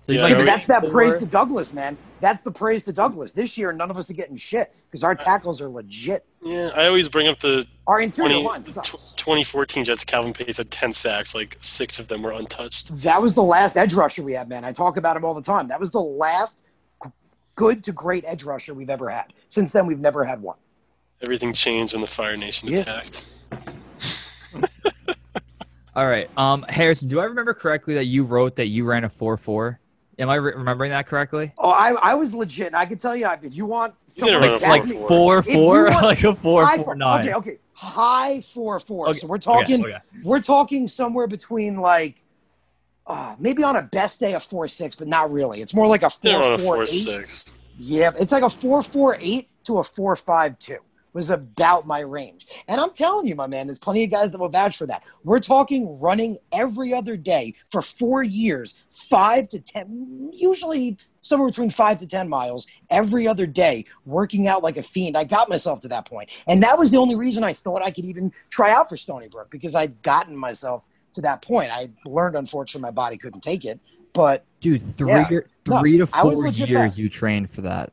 So he's Yeah, like, are we- that's that still praise to Douglas, man. That's the praise to Douglas. This year, none of us are getting shit because our tackles are legit. Yeah, I always bring up the Our interior 20, line tw- sucks. 2014 Jets. Calvin Pace had 10 sacks, like six of them were untouched. That was the last edge rusher we had, man. I talk about him all the time. That was the last g- good to great edge rusher we've ever had. Since then, we've never had one. Everything changed when the Fire Nation Yeah. attacked. All right. Um, Harrison, do I remember correctly that you wrote that you ran a four four? Am I re- remembering that correctly? Oh, I, I was legit. I can tell you if you want You didn't something like a Like Four, four. four If you four, want- like a four high four four, nine. Okay, okay, high four four. Okay, So we're talking, okay, okay. we're talking somewhere between like, uh, maybe on a best day a four six, but not really. It's more like a They were on four a four 4 eight. 6. Yeah, it's like a four four eight to a four five two was about my range. And I'm telling you, my man, there's plenty of guys that will vouch for that. We're talking running every other day for four years, five to ten, usually somewhere between five to ten miles every other day, working out like a fiend. I got myself to that point, and that was the only reason I thought I could even try out for Stony Brook because I'd gotten myself to that point. I learned, unfortunately, my body couldn't take it, but Dude, three Yeah. or- No, three to four years fast. you trained for that.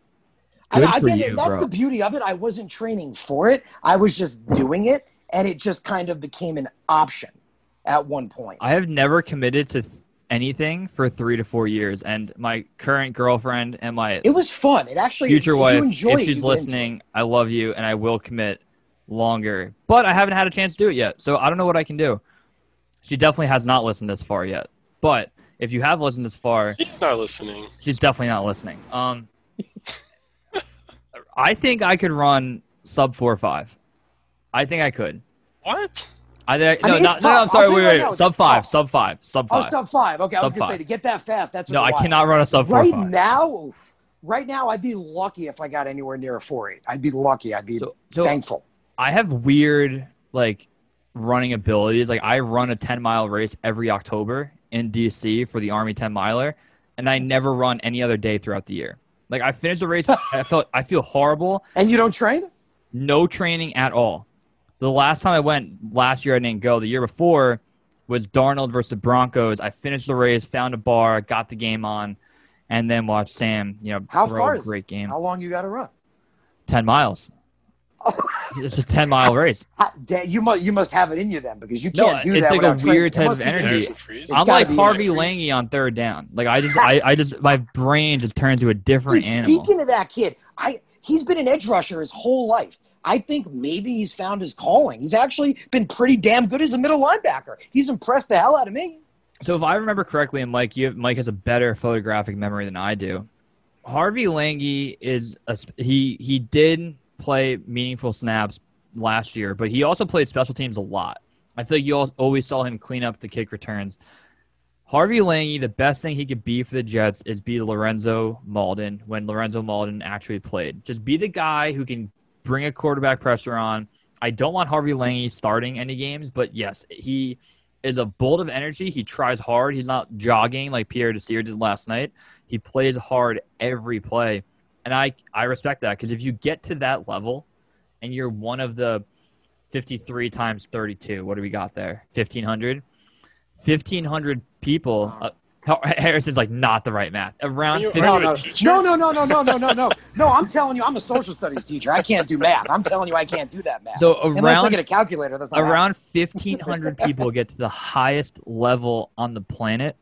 I, Good I for get you, it. That's bro. the beauty of it. I wasn't training for it. I was just doing it, and it just kind of became an option at one point. I have never committed to th- anything for three to four years, and my current girlfriend and my It was fun. It actually future wife, You enjoy if she's you get into listening, I love you, and I will commit longer. But I haven't had a chance to do it yet, so I don't know what I can do. She definitely has not listened this far yet. But if you have listened this far, she's not listening. she's definitely not listening. Um, I think I could run sub four five. I think I could. What? I think I no, mean, not, it's no, no, tough. I'm sorry. I'll Wait, you wait, right now, wait. Sub five, tough. sub five, sub Oh, five. sub five. Okay, I was gonna say to get that fast. That's no, I wild. cannot run a sub four Right five. now, oof. right now, I'd be lucky if I got anywhere near a four eight. I'd be lucky. I'd be So- so- thankful. I have weird like running abilities. Like I run a 10 mile race every October in DC for the Army 10 miler, and I never run any other day throughout the year. Like I finished the race, I felt I feel horrible. And you don't train? No training at all. The last time I went last year, I didn't go. The year before was Darnold versus the Broncos. I finished the race, found a bar, got the game on, and then watched Sam. You know, How far a is great game. How long you got to run? 10 miles. It's a 10 mile race. How- You must you must have it in you then because you No, can't do it's that like a weird type of energy. Harrison Freeze? It's I'm like Harvey Freeze. Langi on third down. Like I just, I, I just, my brain just turned to a different Dude, animal. speaking of that kid, I he's been an edge rusher his whole life. I think maybe he's found his calling. He's actually been pretty damn good as a middle linebacker. He's impressed the hell out of me. So if I remember correctly, and Mike, you, Mike has a better photographic memory than I do. Harvey Langi is a, he he did play meaningful snaps last year, but he also played special teams a lot. I feel like you al- always saw him clean up the kick returns. Harvey Langi, the best thing he could be for the Jets is be Lorenzo Mauldin when Lorenzo Mauldin actually played. Just be the guy who can bring a quarterback pressure on. I don't want Harvey Langi starting any games, but yes, he is a bolt of energy. He tries hard. He's not jogging like Pierre Desir did last night. He plays hard every play. And I, I respect that because if you get to that level and you're one of the 53 times 32, what do we got there? 1,500? 1,500 people. Uh, Harrison's like not the right math. Around you- No, no, no, no, no, no, no, no, no, no. No, I'm telling you, I'm a social studies teacher. I can't do math. I'm telling you, I can't do that math. so around, Unless I get a calculator, that's not around 1500 people get to the highest level on the planet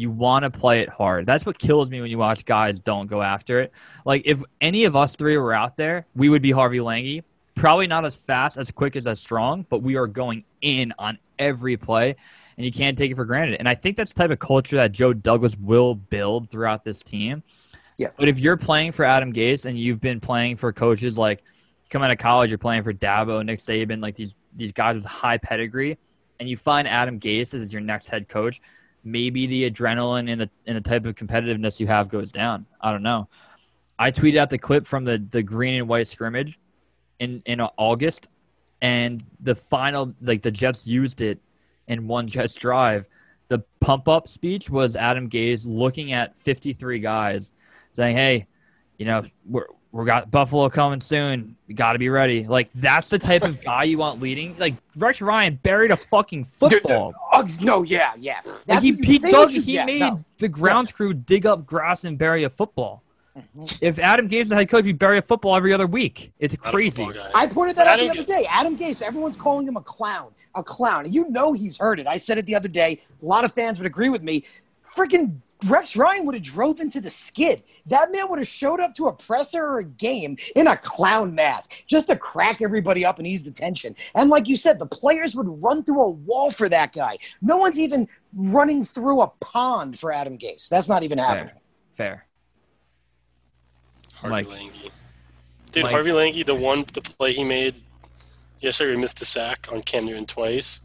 you want to play it hard. That's what kills me when you watch guys don't go after it. Like if any of us three were out there we would be harvey langi. Probably not as fast as quick as as strong but we are going in on every play and you can't take it for granted. And i think that's the type of culture that joe douglas will build throughout this team. Yeah. but if you're playing for adam gase and you've been playing for coaches like come out of college, you're playing for Dabo, Nick Saban, like these these guys with high pedigree, and you find Adam Gase as your next head coach, maybe the adrenaline and the and the type of competitiveness you have goes down. I don't know. I tweeted out the clip from the the green and white scrimmage in in August, and the final like the Jets used it in one Jets drive. The pump up speech was Adam Gase looking at 53 guys, saying, "Hey, you know, we're we got Buffalo coming soon. We got to be ready. Like that's the type of guy you want leading. Like Rex Ryan buried a fucking football. Uggs, no, yeah, yeah. Like he, he dug, he yeah, made no. the grounds crew dig up grass and bury a football. Mhm. If Adam Gase was the head coach, he'd bury a football every other week. It's crazy. I pointed that out the other day. Adam Gase, everyone's calling him a clown. A clown. You know he's heard it. I said it the other day. A lot of fans would agree with me. Freaking Rex Ryan would have drove into the skid. That man would have showed up to a presser or a game in a clown mask just to crack everybody up and ease the tension. And like you said, the players would run through a wall for that guy. No one's even running through a pond for Adam Gase. That's not even happening. Fair. Fair. Harvey Mike. Langi. Dude, Mike. Harvey Langi, the one the play he made yesterday, he missed the sack on Cam Newton twice,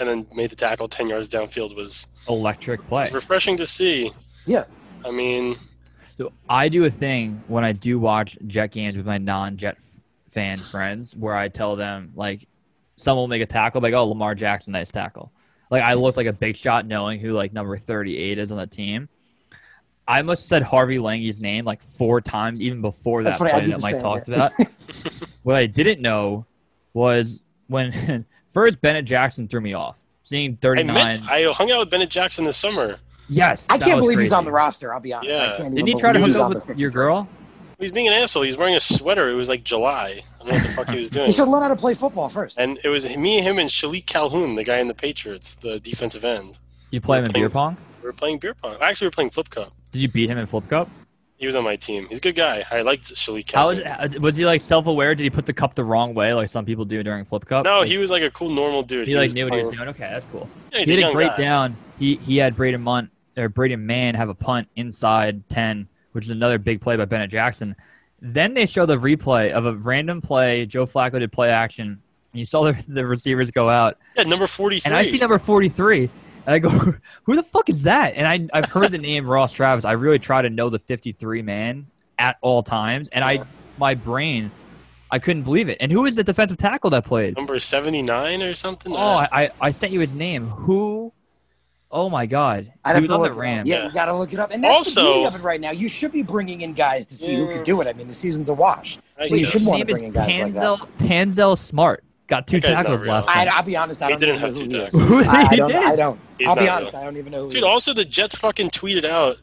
and then made the tackle ten yards downfield was, Electric play. was refreshing to see. Yeah. I mean, So I do a thing when I do watch Jet games with my non-Jet f- fan friends, where I tell them like, someone will make a tackle, like, oh, Lamar Jackson, nice tackle. Like I looked like a big shot, knowing who like number thirty-eight is on the team. I must have said Harvey Langi's name like four times, even before that That's funny, I play that Mike talked about. what I didn't know was when first Bennett Jackson threw me off. Seeing I, thirty-nine, met, I hung out with Bennett Jackson this summer. yes, I can't was believe he's on the roster. I'll be honest. I Yeah. can't Didn't he try to hook up with 53. your girl? He's being an asshole. He's wearing a sweater. It was like July. I don't know what the fuck he was doing. He should learn how to play football first. And it was me, him, and Shilique Calhoun, the guy in the Patriots, the defensive end. You play him in Playing- beer pong? We were playing beer pong. Actually, we were playing flip cup. Did you beat him in flip cup? He was on my team. He's a good guy. I liked Shilique How was uh, was he like self-aware? Did he put the cup the wrong way, like some people do during flip cup? No, Like, he was like a cool, normal dude. he, like knew what he was doing. Okay, that's cool. Yeah, he a had a great guy. down. He he had Braden Munt or Braden Mann have a punt inside ten, which is another big play by Bennett Jackson. Then they show the replay of a random play. Joe Flacco did play action. And you saw the, the receivers go out, Yeah, number 43. and I see number forty-three. And I go, who the fuck is that? And I I've heard the name Ross Travis. I really try to know the fifty-three man at all times, and I my brain, I couldn't believe it. And who was the defensive tackle that played? number 79 or something. Oh, Uh, I, I, I sent you his name. Who? Oh my God, I'd he have was to on look the it. Rams. Yeah, Yeah. you got to look it up. And that's Also- the beauty of it right now. You should be bringing in guys to see who Yeah. can do it. I mean, the season's a wash. I So you should want to bring in guys like that. Tanzel, Tanzel Smart. Got two That guy's not tackles real. last I, I'll be honest. I He don't didn't even know have who two he is. tackles. I, I don't. did. I don't. He's I'll be not honest. real. I don't even know who. Dude, he is. also the Jets fucking tweeted out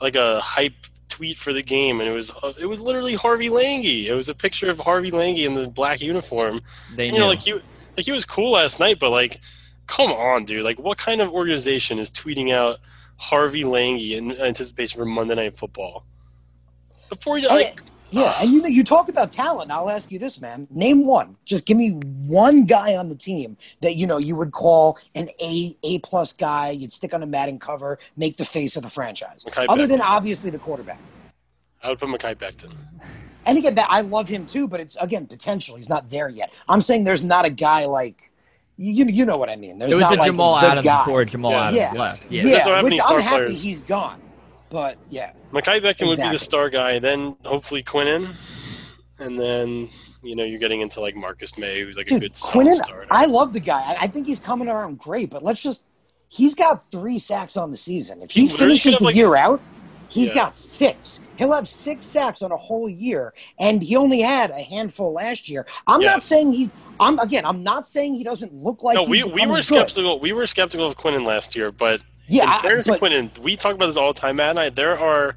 like a hype tweet for the game, and it was uh, it was literally Harvey Langi. It was a picture of Harvey Langi in the black uniform. They you knew. know, like he like he was cool last night, but like, come on, dude. Like, what kind of organization is tweeting out Harvey Langi in anticipation for Monday Night Football? Before you like, Yeah, and you you talk about talent. I'll ask you this, man. Name one. Just give me one guy on the team that you know you would call an A A plus guy. You'd stick on a Madden cover, make the face of the franchise. Mekhi Other Becton. than obviously the quarterback. I would put Mekhi Becton. And again, that I love him too, but it's again potential. He's not there yet. I'm saying there's not a guy like you. You know what I mean? There's it was not a like Jamal the Adams guy. before Jamal Yeah. Adams Yeah. left. Yeah. Yeah. That's what happened which I'm happy players. he's gone. But yeah, Mekhi Becton would be the star guy. Then hopefully Quinnen, and then you know you're getting into like Marcus Maye, who's like a good Quinnen. starter. I love the guy. I, I think he's coming around great. But let's just. He's got three sacks on the season. If He he, finishes the like- year out, he's Yeah. got six. He'll have six sacks on a whole year, and he only had a handful last year. I'm Yeah. not saying he's. I'm again. I'm not saying he doesn't look like. no, we, we were good. skeptical. We were skeptical of Quinnen last year, but Yeah, in I- fairness but- Quinnen, we talk about this all the time, Matt and I. There are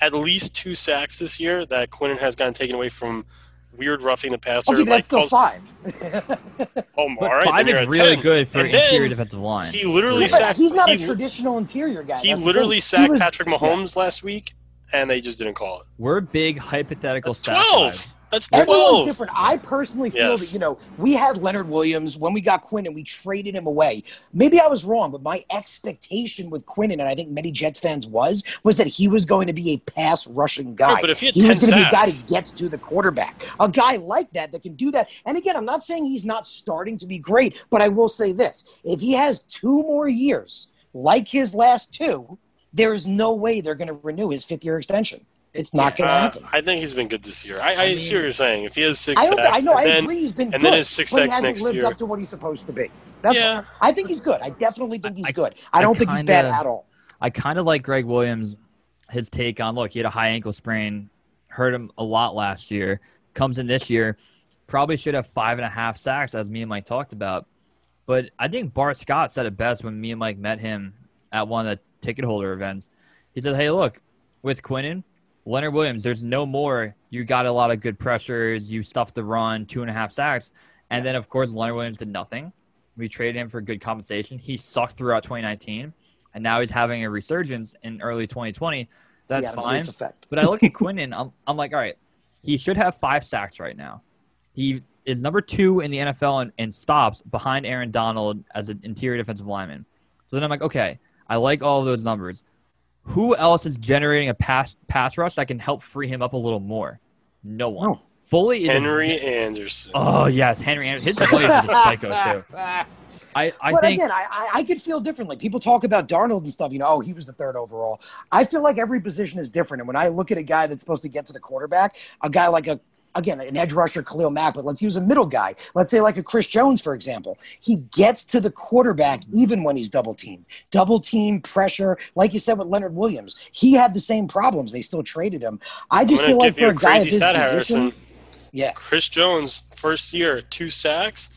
at least two sacks this year that Quinnen has gotten taken away from weird roughing the passer. Okay, that's like still five. Oh, But all right, five then is really 10. good for And interior defensive line. He literally Yeah, sacked. he's not he, a traditional interior guy. he That's literally sacked He was- Patrick Mahomes last week, and they just didn't call it. We're big hypothetical That's twelve. guys. That's Everyone's different. I personally feel Yes. that, you know, we had Leonard Williams when we got Quinn and we traded him away. Maybe I was wrong, but my expectation with Quinnen, and I think many Jets fans was, was that he was going to be a pass rushing guy. Sure, but if he had was going to be a guy that gets to the quarterback. A guy like that that can do that. And again, I'm not saying he's not starting to be great, but I will say this. If he has two more years like his last two, there is no way they're going to renew his fifth year extension. It's not going to Uh, happen. I think he's been good this year. I, I, I see what you're saying. If he has six I sacks, I know. I then, agree. He's been and good, then his six but he hasn't next lived year. up to what he's supposed to be. That's yeah. I think he's good. I definitely think he's I- good. I I don't think he's bad at all. I kind of like Gregg Williams, his take on look, he had a high ankle sprain hurt him a lot last year. Comes in this year, probably should have five and a half sacks, as me and Mike talked about. But I think Bart Scott said it best when me and Mike met him at one of the ticket holder events. He said, "Hey, look, with Quinnen, Leonard Williams, there's no more. You got a lot of good pressures. You stuffed the run, two and a half sacks, and then of course Leonard Williams did nothing. We traded him for good compensation. He sucked throughout 2019, and now he's having a resurgence in early 2020. That's fine. But I look at Quinnen, I'm, I'm like, all right, he should have five sacks right now. He is number two in the NFL in, in stops behind Aaron Donald as an interior defensive lineman. So then I'm like, okay, I like all of those numbers. Who else is generating a pass pass rush that can help free him up a little more? No one. No. Foley is Henry Anderson. Oh yes, Henry Anderson. His voice is a psycho too. I, I but think again, I, I I could feel differently. People talk about Darnold and stuff. You know, oh, he was the third overall. I feel like every position is different. And when I look at a guy that's supposed to get to the quarterback, a guy like a again an edge rusher, Khalil Mack, but let's use a middle guy. Let's say like a Chris Jones, for example. He gets to the quarterback mm-hmm. even when he's double teamed. Double team pressure, like you said with Leonard Williams. He had the same problems. They still traded him. I just feel like for a a guy at crazy this stat, position, Harrison. yeah. Chris Jones, first year, two sacks.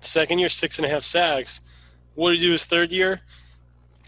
Second year, six and a half sacks. What did he do his third year?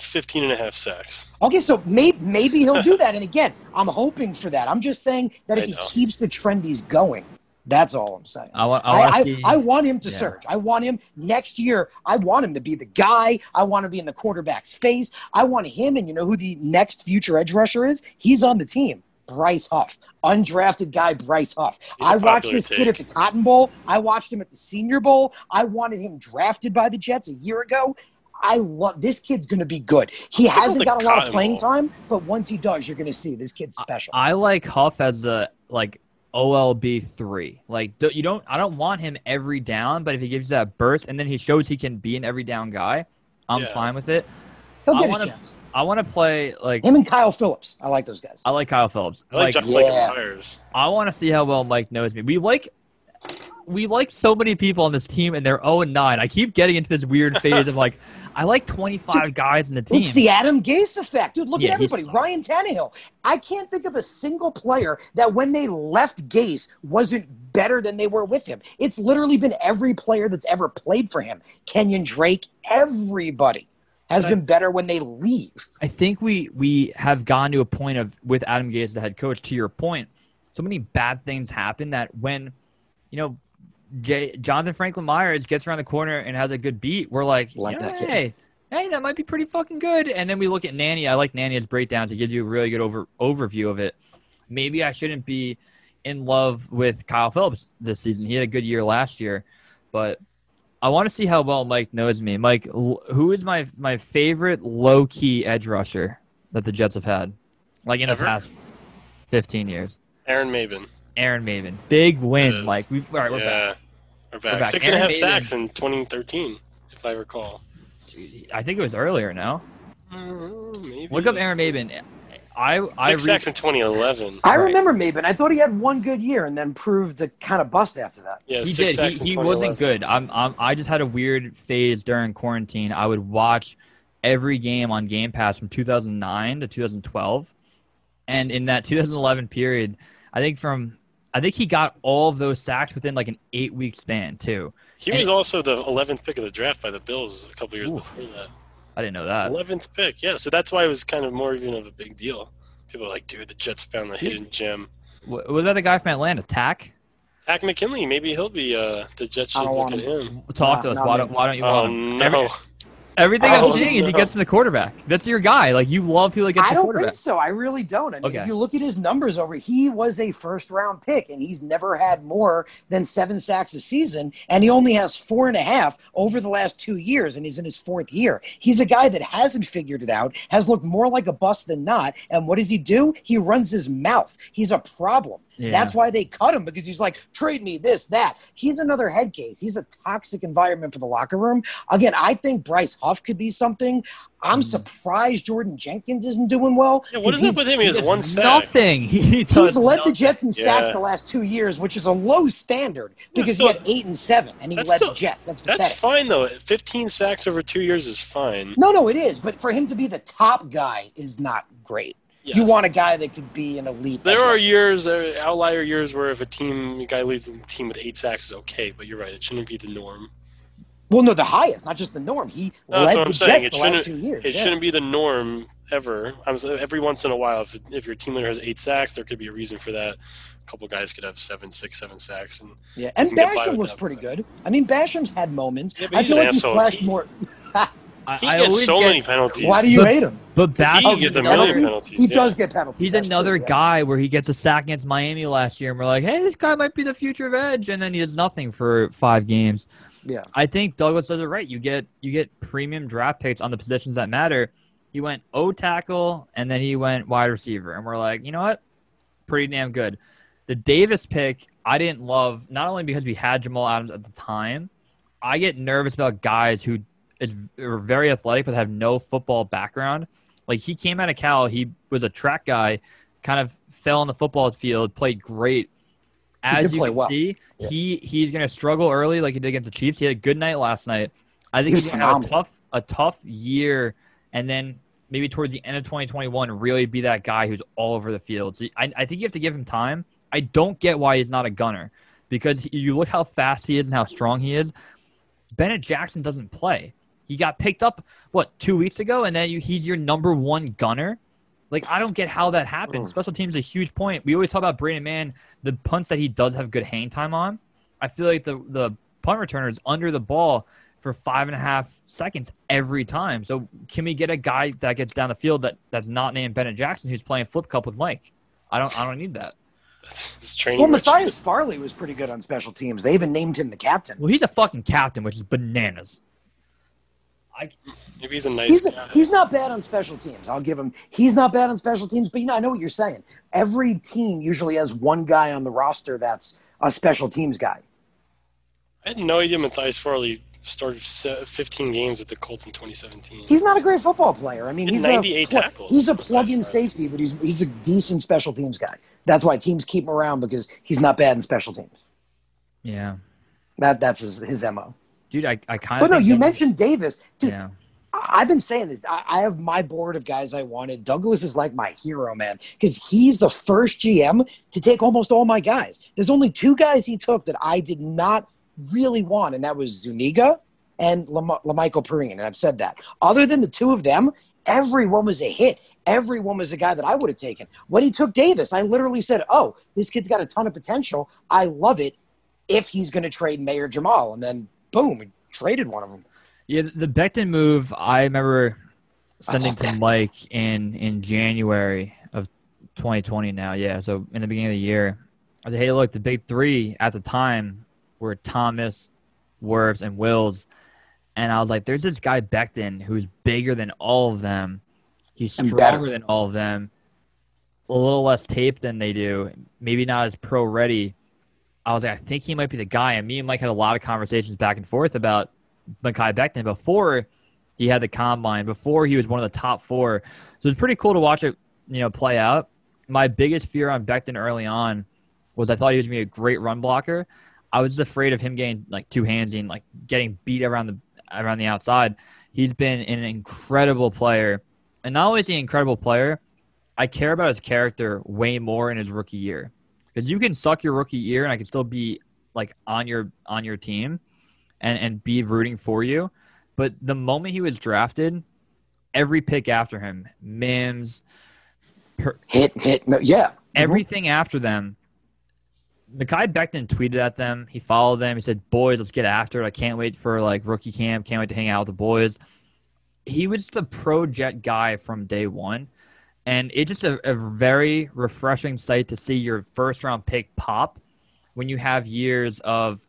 15 and a half sacks. Okay, so maybe maybe he'll do that. And again, I'm hoping for that. I'm just saying that if he keeps the trend he's going, that's all I'm saying. I want. I, I, want I. I want him to yeah. surge. I want him next year. I want him to be the guy. I want to be in the quarterback's face. I want him. And you know who the next future edge rusher is? He's on the team. Bryce Huff, undrafted guy Bryce Huff. He's a I watched popular this kid at the. Cotton Bowl. I watched him at the Senior Bowl. I wanted him drafted by the Jets a year ago. I love this kid's going to be good. He What's it called, hasn't got a lot of playing Bowl? time, but once he does, you're going to see this kid's special. I like Huff as the like OLB three. Like do, you don't. I don't want him every down, but if he gives you that burst and then he shows he can be an every down guy, I'm Yeah. fine with it. He'll I get wanna- his chance. I want to play like Him and Kyle Phillips. I like those guys. I like Kyle Phillips. I like, Like, Josh Yeah. Myers. I want to see how well Mike knows me. We like we like so many people on this team, and they're 0 and 9. I keep getting into this weird phase of like, I like 25 guys in the team. It's the Adam Gase effect, dude. Look Yeah, at everybody. Ryan Tannehill. I can't think of a single player that when they left Gase wasn't better than they were with him. It's literally been every player that's ever played for him. Kenyon Drake, everybody has But- been better when they leave. I think we we have gone to a point of with Adam Gase as the head coach. To your point, so many bad things happen that when you know Jay, Jonathan Franklin Myers gets around the corner and has a good beat, we're like, Like you that hey, hey, that might be pretty fucking good. And then we look at Nanny. I like Nanny breakdown to give you a really good over overview of it. Maybe I shouldn't be in love with Kyle Phillips this season. He had a good year last year, but I want to see how well Mike knows me. Mike, who is my my favorite low key edge rusher that the Jets have had, like in Ever? the past fifteen years? Aaron Maybin. Aaron Maybin, big win. Like we've all right, we're yeah. back. We're back. We're back. Six and a half Maybin- sacks in 2013, if I recall. I think it was earlier. No, Mm, look up Aaron Maybin. I I Six re- sacks in 2011. I Right. remember Maybin. I thought he had one good year and then proved to kind of bust after that. Yeah, he six did. sacks He, in he wasn't good. I'm, I'm I just had a weird phase during quarantine. I would watch every game on Game Pass from 2009 to 2012, and in that 2011 period, I think from I think he got all of those sacks within like an eight week span too. He And- was also the 11th pick of the draft by the Bills a couple years Oof. before that. I didn't know that. 11th pick, yeah. So that's why it was kind of more even of a big deal. People are like, dude, the Jets found the hidden gem. W- Was that the guy from Atlanta? Takk? Hack McKinley, maybe he'll be. Uh, the Jets should look at him. him. Talk Nah, to us. not Why don't, why don't you Oh want him? Every- no! Everything Oh, I'm seeing is he gets in the quarterback. That's your guy. Like you love people that get I the don't quarterback. think so. I really don't. I mean, Okay. if you look at his numbers over, he was a first round pick and he's never had more than seven sacks a season. And he only has four and a half over the last two years and he's in his fourth year. He's a guy that hasn't figured it out, has looked more like a bust than not. And what does he do? He runs his mouth. He's a problem. Yeah. That's why they cut him because he's like, trade me this, that. He's another head case. He's a toxic environment for the locker room. Again, I think Bryce Huff could be something. I'm Mm. surprised Jordan Jenkins isn't doing well. Yeah, what is He's- up with him? He has one sack. Nothing. He He's does led the. Jets in sacks Yeah. the last two years, which is a low standard Yeah, because still- he had eight and seven, and he That's led still- the Jets. That's That's fine though. 15 sacks over two years is fine. no, no, it is. But for him to be the top guy is not great. You want a guy that could be an elite. There are years, uh, outlier years, where if a team a guy leads the team with eight sacks is okay, but you're right, it shouldn't be the norm. Well, no, the highest, not just the norm. He No, led that's what the saying. It the last shouldn't. two years. It yeah. shouldn't be the norm ever. I'm every once in a while, if if your team leader has eight sacks, there could be a reason for that. A couple guys could have seven, six, seven sacks, and Yeah, and can get by Basham looks that, pretty but- good. I mean, Basham's had moments. Yeah, but I feel like he flashed He- more. I, he I gets always so get- many penalties. Why do you But- hate him? But back, he gets a million penalties, He yeah. does get penalties. He's another true, yeah. guy where he gets a sack against Miami last year, and we're like, hey, this guy might be the future of edge, and then he does nothing for five games. Yeah. I think Douglas does it right. You get you get premium draft picks on the positions that matter. He went O tackle, and then he went wide receiver, and we're like, you know what, pretty damn good. The Davis pick, I didn't love not only because we had Jamal Adams at the time. I get nervous about guys who is are very athletic but have no football background. Like he came out of Cal, he was a track guy, kind of fell on the football field, played great. As you can well. see, Yeah. he he's gonna struggle early like he did against the Chiefs. He had a good night last night. I think He he's gonna have a tough a tough year, and then maybe towards the end of 2021, really be that guy who's all over the field. So I, I think you have to give him time. I don't get why he's not a gunner because you look how fast he is and how strong he is. Bennett Jackson doesn't play. He got picked up what two weeks ago, and then you, he's your number one gunner. Like I don't get how that happens. Mm. Special teams is a huge point. We always talk about Brandon Mann, the punts that he does have good hang time on. I feel like the the punt returner is under the ball for five and a half seconds every time. So can we get a guy that gets down the field that, that's not named Bennett Jackson who's playing flip cup with Mike? I don't I don't need that. that's his training. Well. Matthias Farley was pretty good on special teams. They even named him the captain. Well, he's a fucking captain, which is bananas. I Maybe he's a nice He's, guy. he's not bad on special teams. I'll give him. He's not bad on special teams, but you know, I know what you're saying. Every team usually has one guy on the roster that's a special teams guy. I had no idea Matthias Farley started 15 games with the Colts in 2017. He's not a great football player. I mean, He he's 98 a pl- tackles. he's a plug-in safety, but he's he's a decent special teams guy. That's why teams keep him around because he's not bad in special teams. yeah. That that's his, his mo. Dude, I, I kind of. But no, you mentioned Davis, dude. Yeah. I've been saying this. I, I have my board of guys I wanted. Douglas is like my hero, man, because he's the first GM to take almost all my guys. There's only two guys he took that I did not really want, and that was Zuniga and Lam- La'Mical Perine. And I've said that. Other than the two of them, everyone was a hit. Everyone was a guy that I would have taken. When he took Davis, I literally said, "Oh, this kid's got a ton of potential. I love it." If he's going to trade Mayor Jamal, and then boom, he traded one of them. Yeah, the Becton move, I remember sending to. Mike in in January of 2020 now. Yeah, so in the beginning of the year, I said, "Hey, look, the big three at the time were Thomas, Wirfs, and Wills." And I was like, "There's this guy Becton who's bigger than all of them. He's stronger than all of them. A little less tape than they do. Maybe not as pro ready." I was like, I think he might be the guy. And me and Mike had a lot of conversations back and forth about Mekhi Becton before he had the combine, before he was one of the top four. So it's pretty cool to watch it, you know, play out. My biggest fear on Becton early on was I thought he was gonna be a great run blocker. I was afraid of him getting like two handsy and like getting beat around the around the outside. He's been an incredible player, and not only is he an incredible player, I care about his character way more in his rookie year because you can suck your rookie year and I can still be like on your on your team and and be rooting for you. But the moment he was drafted, every pick after him, Mims, per, Hit, hit, no, yeah. Mm-hmm. everything after them. Mekhi Becton tweeted at them. He followed them. He said, "Boys, let's get after it. I can't wait for like rookie camp. Can't wait to hang out with the boys." He was the pro jet guy from day one, and it's just a, a very refreshing sight to see your first round pick pop when you have years of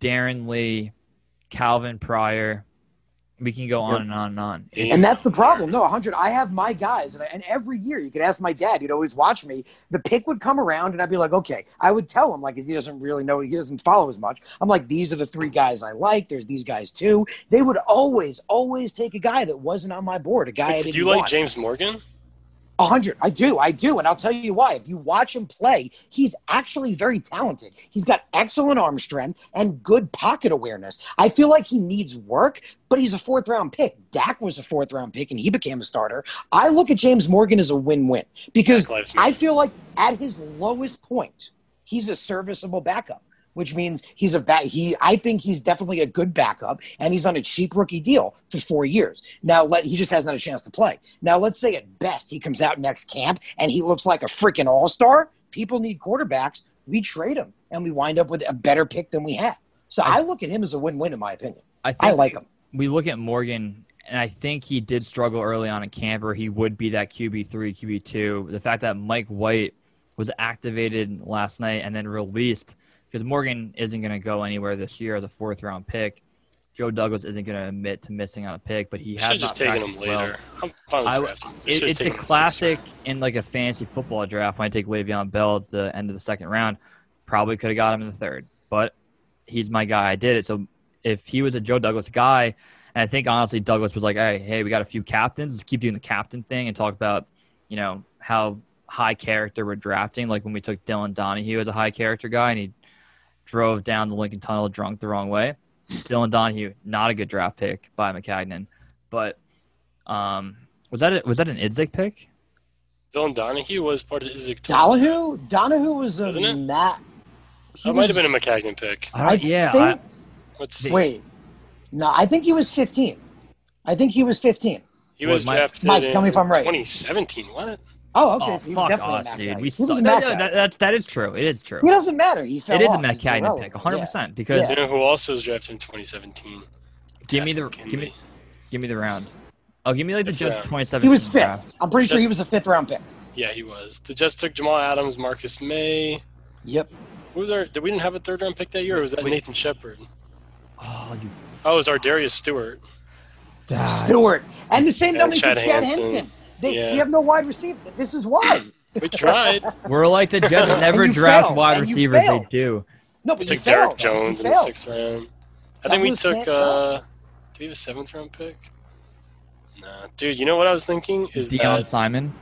Darron Lee, Calvin Pryor. We can go on Yep. and on and on. And that's the problem. No, 100. I have my guys, and, I, and every year you could ask my dad. He'd always watch me. The pick would come around, and I'd be like, okay. I would tell him like he doesn't really know. He doesn't follow as much. I'm like, these are the three guys I like. There's these guys too. They would always, always take a guy that wasn't on my board. A guy I didn't did you like want. James Morgan? A hundred. I do. I do. And I'll tell you why. If you watch him play, he's actually very talented. He's got excellent arm strength and good pocket awareness. I feel like he needs work, but he's a fourth round pick. Dak was a fourth round pick and he became a starter. I look at James Morgan as a win win because Black Lives Matter. I feel like at his lowest point, he's a serviceable backup. Which means he's a back. He, I think he's definitely a good backup, and he's on a cheap rookie deal for four years. Now, let he just hasn't had a chance to play. Now, let's say at best he comes out next camp and he looks like a freaking all star. People need quarterbacks. We trade him, and we wind up with a better pick than we had. So I, look at him as a win-win, in my opinion. I, I like him. we look at Morgan, and I think he did struggle early on in camp, or he would be that QB three, QB two. The fact that Mike White was activated last night and then released because Morgan isn't going to go anywhere this year as a fourth round pick. Joe Douglas isn't going to admit to missing on a pick, but he has not taken him well. later. I'm fine I- drafting. him. They It, it's a taken him sixth classic in like a fantasy football draft when I take Le'Veon Bell at the end of the second round. Probably could have got him in the third, but he's my guy. I did it. So if he was a Joe Douglas guy, and I think honestly Douglas was like, hey, hey, we got a few captains. Let's keep doing the captain thing and talk about, you know, how high character we're drafting. Like when we took Dylan Donahue as a high character guy and he drove down the Lincoln Tunnel drunk the wrong way. Dylan Donahue, not a good draft pick by Maccagnan, but um, was that a, was that an Idzik pick? Dylan Donahue was part of Izzy. Donahue, Donahue was a Wasn't it? Matt. he That might have been a Maccagnan pick. I don't, yeah, think, I, What's wait, no, I think he was 15. I think he was 15. he Well, was Mike- drafted Mike, tell me if I'm right. 2017. What? Oh, okay. oh so fuck definitely us, Matt dude. guy. We he suck. was a No, no, that, that, that is true. It is true. He doesn't matter. He fell It is a off. Matt He's Cagnon pick, 100. Yeah. percent Because Yeah. You know who also was drafted in 2017? give me the give me give me the round. Oh, give me like the Fifth Jets 2017. He was fifth. draft. I'm pretty sure Just- he was a fifth round pick. Yeah, he was. The Jets took Jamal Adams, Marcus Maye. Yep. Who was our? Did we didn't have a third round pick that year? Or was that Wait. Nathan Shepherd? Oh, you. Oh, it was our Darius Stewart. God. Stewart. And the same And dummy Chad for Chad Hansen. Henson. They, Yeah. We have no wide receiver. This is why. We tried. We're like the Jets never draft failed, wide and receivers. They do. No, We but you took Derrick failed. Jones in the sixth round. I think we took. can't uh Did we have a seventh round pick? Nah, dude. You know what I was thinking is Deion that Simon.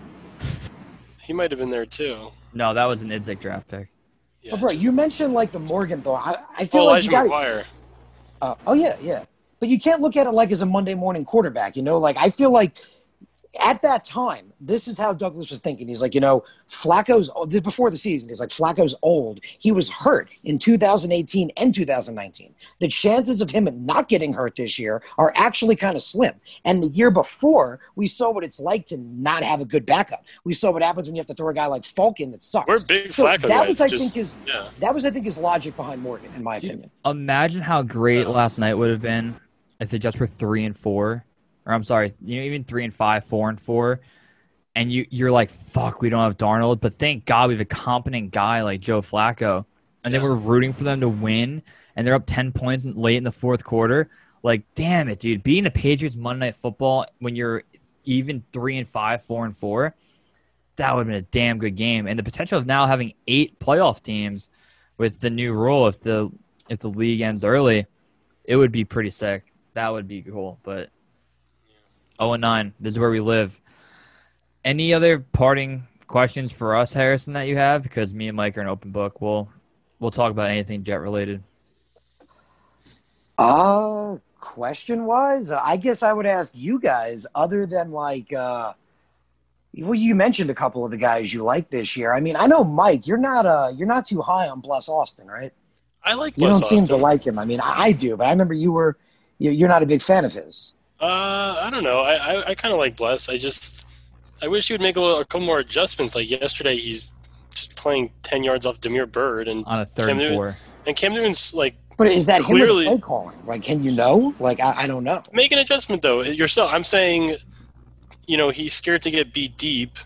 he might have been there too. No, that was an Idzik draft pick. Yeah. But bro, just- you mentioned like the Morgan though. I, I feel oh, like Elijah you got McGuire. uh, oh yeah, yeah. But you can't look at it like as a Monday morning quarterback. You know, like I feel like at that time, this is how Douglas was thinking. He's like, you know, Flacco's oh, before the season. He's like, Flacco's old. He was hurt in 2018 and 2019. The chances of him not getting hurt this year are actually kind of slim. And the year before, we saw what it's like to not have a good backup. We saw what happens when you have to throw a guy like Falcon that sucks. We're big So Flacco that guys. was, I just, think, his yeah. that was, I think, his logic behind Morgan, in my opinion. Imagine how great last night would have been if the Jets were three and four, or I'm sorry, you know, even three and five, four and four, and you you're like, fuck, we don't have Darnold, but thank God we have a competent guy like Joe Flacco, and then we're rooting for them to win, and they're up ten points late in the fourth quarter. Like, damn it, dude, being the Patriots Monday Night Football when you're even three and five, four and four, that would have been a damn good game, and the potential of now having eight playoff teams with the new rule if the if the league ends early, it would be pretty sick. That would be cool. But 0 and 9, this is where we live. Any other parting questions for us, Harrison, that you have? Because me and Mike are an open book. We'll we'll talk about anything jet related. Uh, question wise, I guess I would ask you guys, other than like, uh, well, you mentioned a couple of the guys you like this year. I mean, I know Mike, you're not uh, you're not too high on Bless Austin, right? I like. You Bless don't seem to like him. I mean, I, I do, but I remember you were, you- you're not a big fan of his. Uh, I don't know. I I, I kind of like Bless. I just I wish he would make a, little, a couple more adjustments. Like yesterday, he's just playing ten yards off Damiere Byrd, and On a third Cam and Newton- four. and Cam Newton's like But is that him Clearly- the play calling? Like, can you know? Like, I, I don't know. make an adjustment though yourself. I'm saying, you know, he's scared to get beat deep.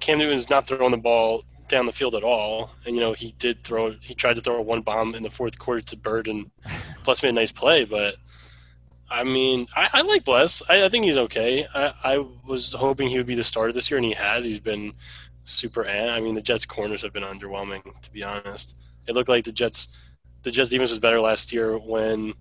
Cam Newton's not throwing the ball down the field at all, and you know he did throw. He tried to throw one bomb in the fourth quarter to Byrd, and Bless made a nice play. But I mean, I, I like Bless. I, I think he's okay. I, I was hoping he would be the starter this year, and he has. He's been super. eh. I mean, the Jets' corners have been underwhelming, to be honest. It looked like the Jets, the Jets' defense was better last year when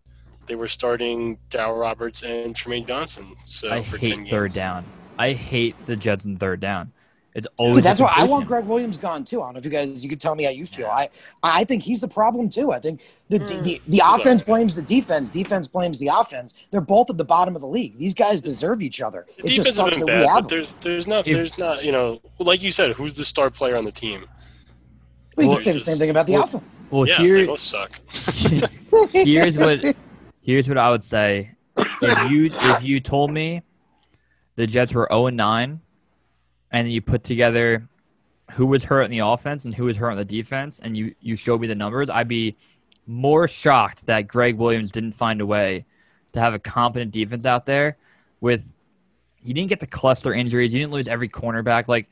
they were starting Dow Roberts and Trumaine Johnson. So I for hate ten games, third down. I hate the Jets in third down. It's always Dude, that's a why I want. Gregg Williams gone too. I don't know if you guys, you could tell me how you feel. I, I think he's the problem too. I think the the, the, the Mm. offense blames the defense, defense blames the offense. They're both at the bottom of the league. These guys deserve each other. The It just defense has sucks been that bad, we have them. there's there's not there's not you know like you said, who's the star player on the team? We Well, could say the same thing about the well- offense. Well, yeah, here, they both suck. here's what here's what I would say. If you if you told me the Jets were 0 and 9 and you put together who was hurt in the offense and who was hurt on the defense and you you showed me the numbers, I'd be more shocked that Gregg Williams didn't find a way to have a competent defense out there with he didn't get the cluster injuries, you didn't lose every cornerback like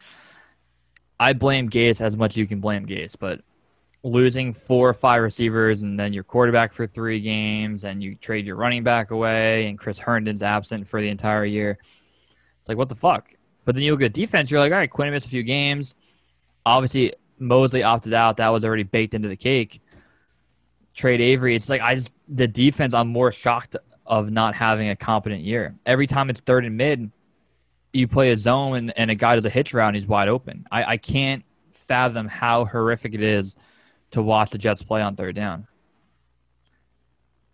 I blame Gase as much as you can blame Gase, but losing four or five receivers and then your quarterback for three games and you trade your running back away and Chris Herndon's absent for the entire year. It's like what the fuck? But then you look at defense, you're like, all right, Quinn missed a few games. Obviously Mosley opted out. That was already baked into the cake. Trade Avery. It's like I just the defense I'm more shocked of not having a competent year. Every time it's third and mid, you play a zone and, and a guy does a hitch route and he's wide open. I, I can't fathom how horrific it is to watch the Jets play on third down.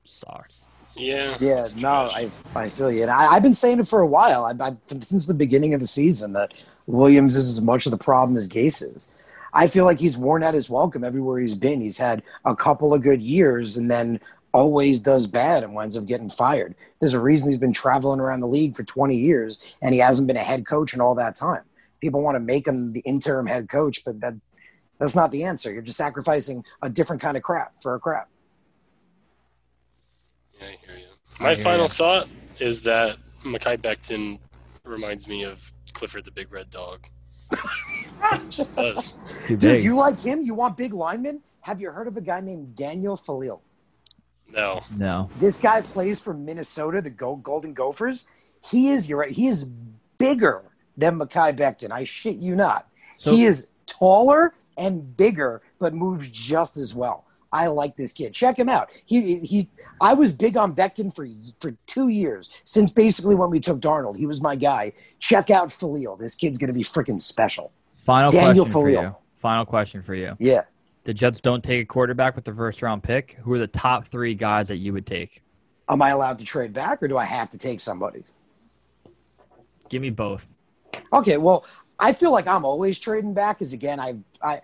Sucks. Yeah. Yeah, no. I, I feel you. And I, I've been saying it for a while. I, I, since the beginning of the season that Williams is as much of the problem as Gase is. I feel like he's worn out his welcome everywhere he's been. He's had a couple of good years and then always does bad and winds up getting fired. There's a reason he's been traveling around the league for 20 years and he hasn't been a head coach in all that time. People want to make him the interim head coach, but that that's not the answer. You're just sacrificing a different kind of crap for a crap. Yeah, I hear you. My hear final ya. thought is that Mekhi Becton reminds me of Clifford the Big Red Dog. Just does. Dude, big. you like him? You want big linemen? Have you heard of a guy named Daniel Faalele? No. no. This guy plays for Minnesota, the Golden Gophers. He is, you're right, he is bigger than Mekhi Becton. I shit you not. So- he is taller and bigger, but moves just as well. I like this kid. Check him out. He he. I was big on Becton for for two years since basically when we took Darnold. He was my guy. Check out Faalele. This kid's gonna be freaking special. Final Daniel question for you. Final question for you. Yeah. The Jets don't take a quarterback with the first round pick. Who are the top three guys that you would take? Am I allowed to trade back, or do I have to take somebody? Give me both. Okay, well, I feel like I'm always trading back because again, I, I,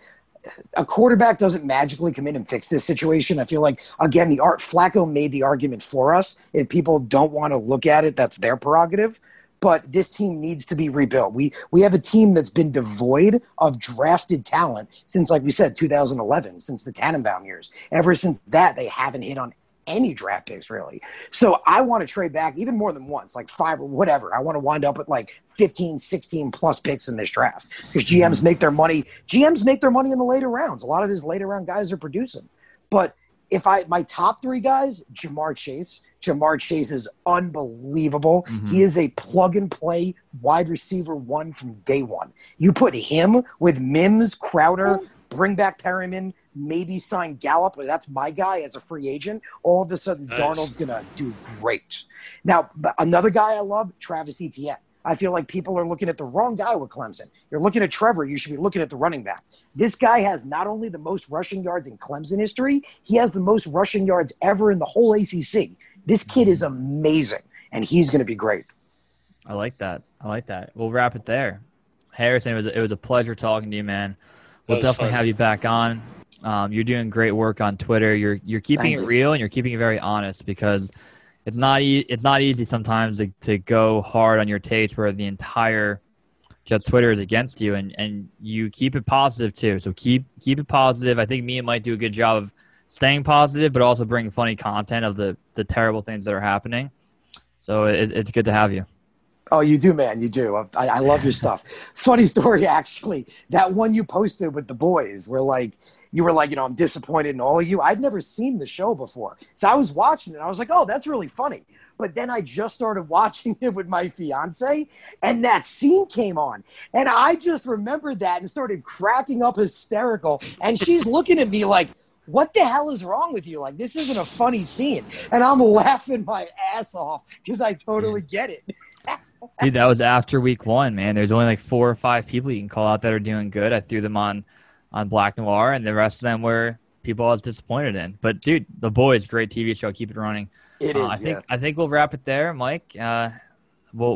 a quarterback doesn't magically come in and fix this situation. I feel like again, the art Flacco made the argument for us. If people don't want to look at it, that's their prerogative. But this team needs to be rebuilt. We we have a team that's been devoid of drafted talent since, like we said, 2011, since the Tannenbaum years. Ever since that, they haven't hit on any draft picks really. So I want to trade back even more than once, like five or whatever. I want to wind up with like 15, 16 plus picks in this draft because GMs make their money. GMs make their money in the later rounds. A lot of these later round guys are producing. But if I my top three guys, Ja'Marr Chase. Ja'Marr Chase is unbelievable. Mhm. He is a plug and play wide receiver one from day one. You put him with Mims, Crowder, bring back Perriman, maybe sign Gallup. That's my guy as a free agent. All of a sudden, Nice. Darnold's gonna do great. Now, another guy I love, Travis Etienne. I feel like people are looking at the wrong guy with Clemson. You're looking at Trevor. You should be looking at the running back. This guy has not only the most rushing yards in Clemson history, he has the most rushing yards ever in the whole ACC. This kid is amazing, and he's going to be great. I like that. I like that. We'll wrap it there. Harrison, it was it was a pleasure talking to you, man. We'll definitely fun. have you back on. Um, you're doing great work on Twitter. You're you're keeping Thank it real and you're keeping it very honest because it's not e- it's not easy sometimes to, to go hard on your takes where the entire Jets Twitter is against you and, and you keep it positive too. So keep keep it positive. I think me and might do a good job of staying positive, but also bringing funny content of the the terrible things that are happening. So it, it's good to have you. Oh, you do, man. You do. I, I love your stuff. Funny story, actually. That one you posted with the boys, where like you were like, you know, I'm disappointed in all of you. I'd never seen the show before, so I was watching it. I was like, oh, that's really funny. But then I just started watching it with my fiance, and that scene came on, and I just remembered that and started cracking up hysterical. And she's looking at me like. What the hell is wrong with you? Like, this isn't a funny scene. And I'm laughing my ass off because I totally get it. Dude, that was after week one, man. There's only like four or five people you can call out that are doing good. I threw them on on Black Noir, and the rest of them were people I was disappointed in. But dude, the boys, great TV show. Keep it running. It Uh, is. I think yeah. I think we'll wrap it there, Mike. Uh,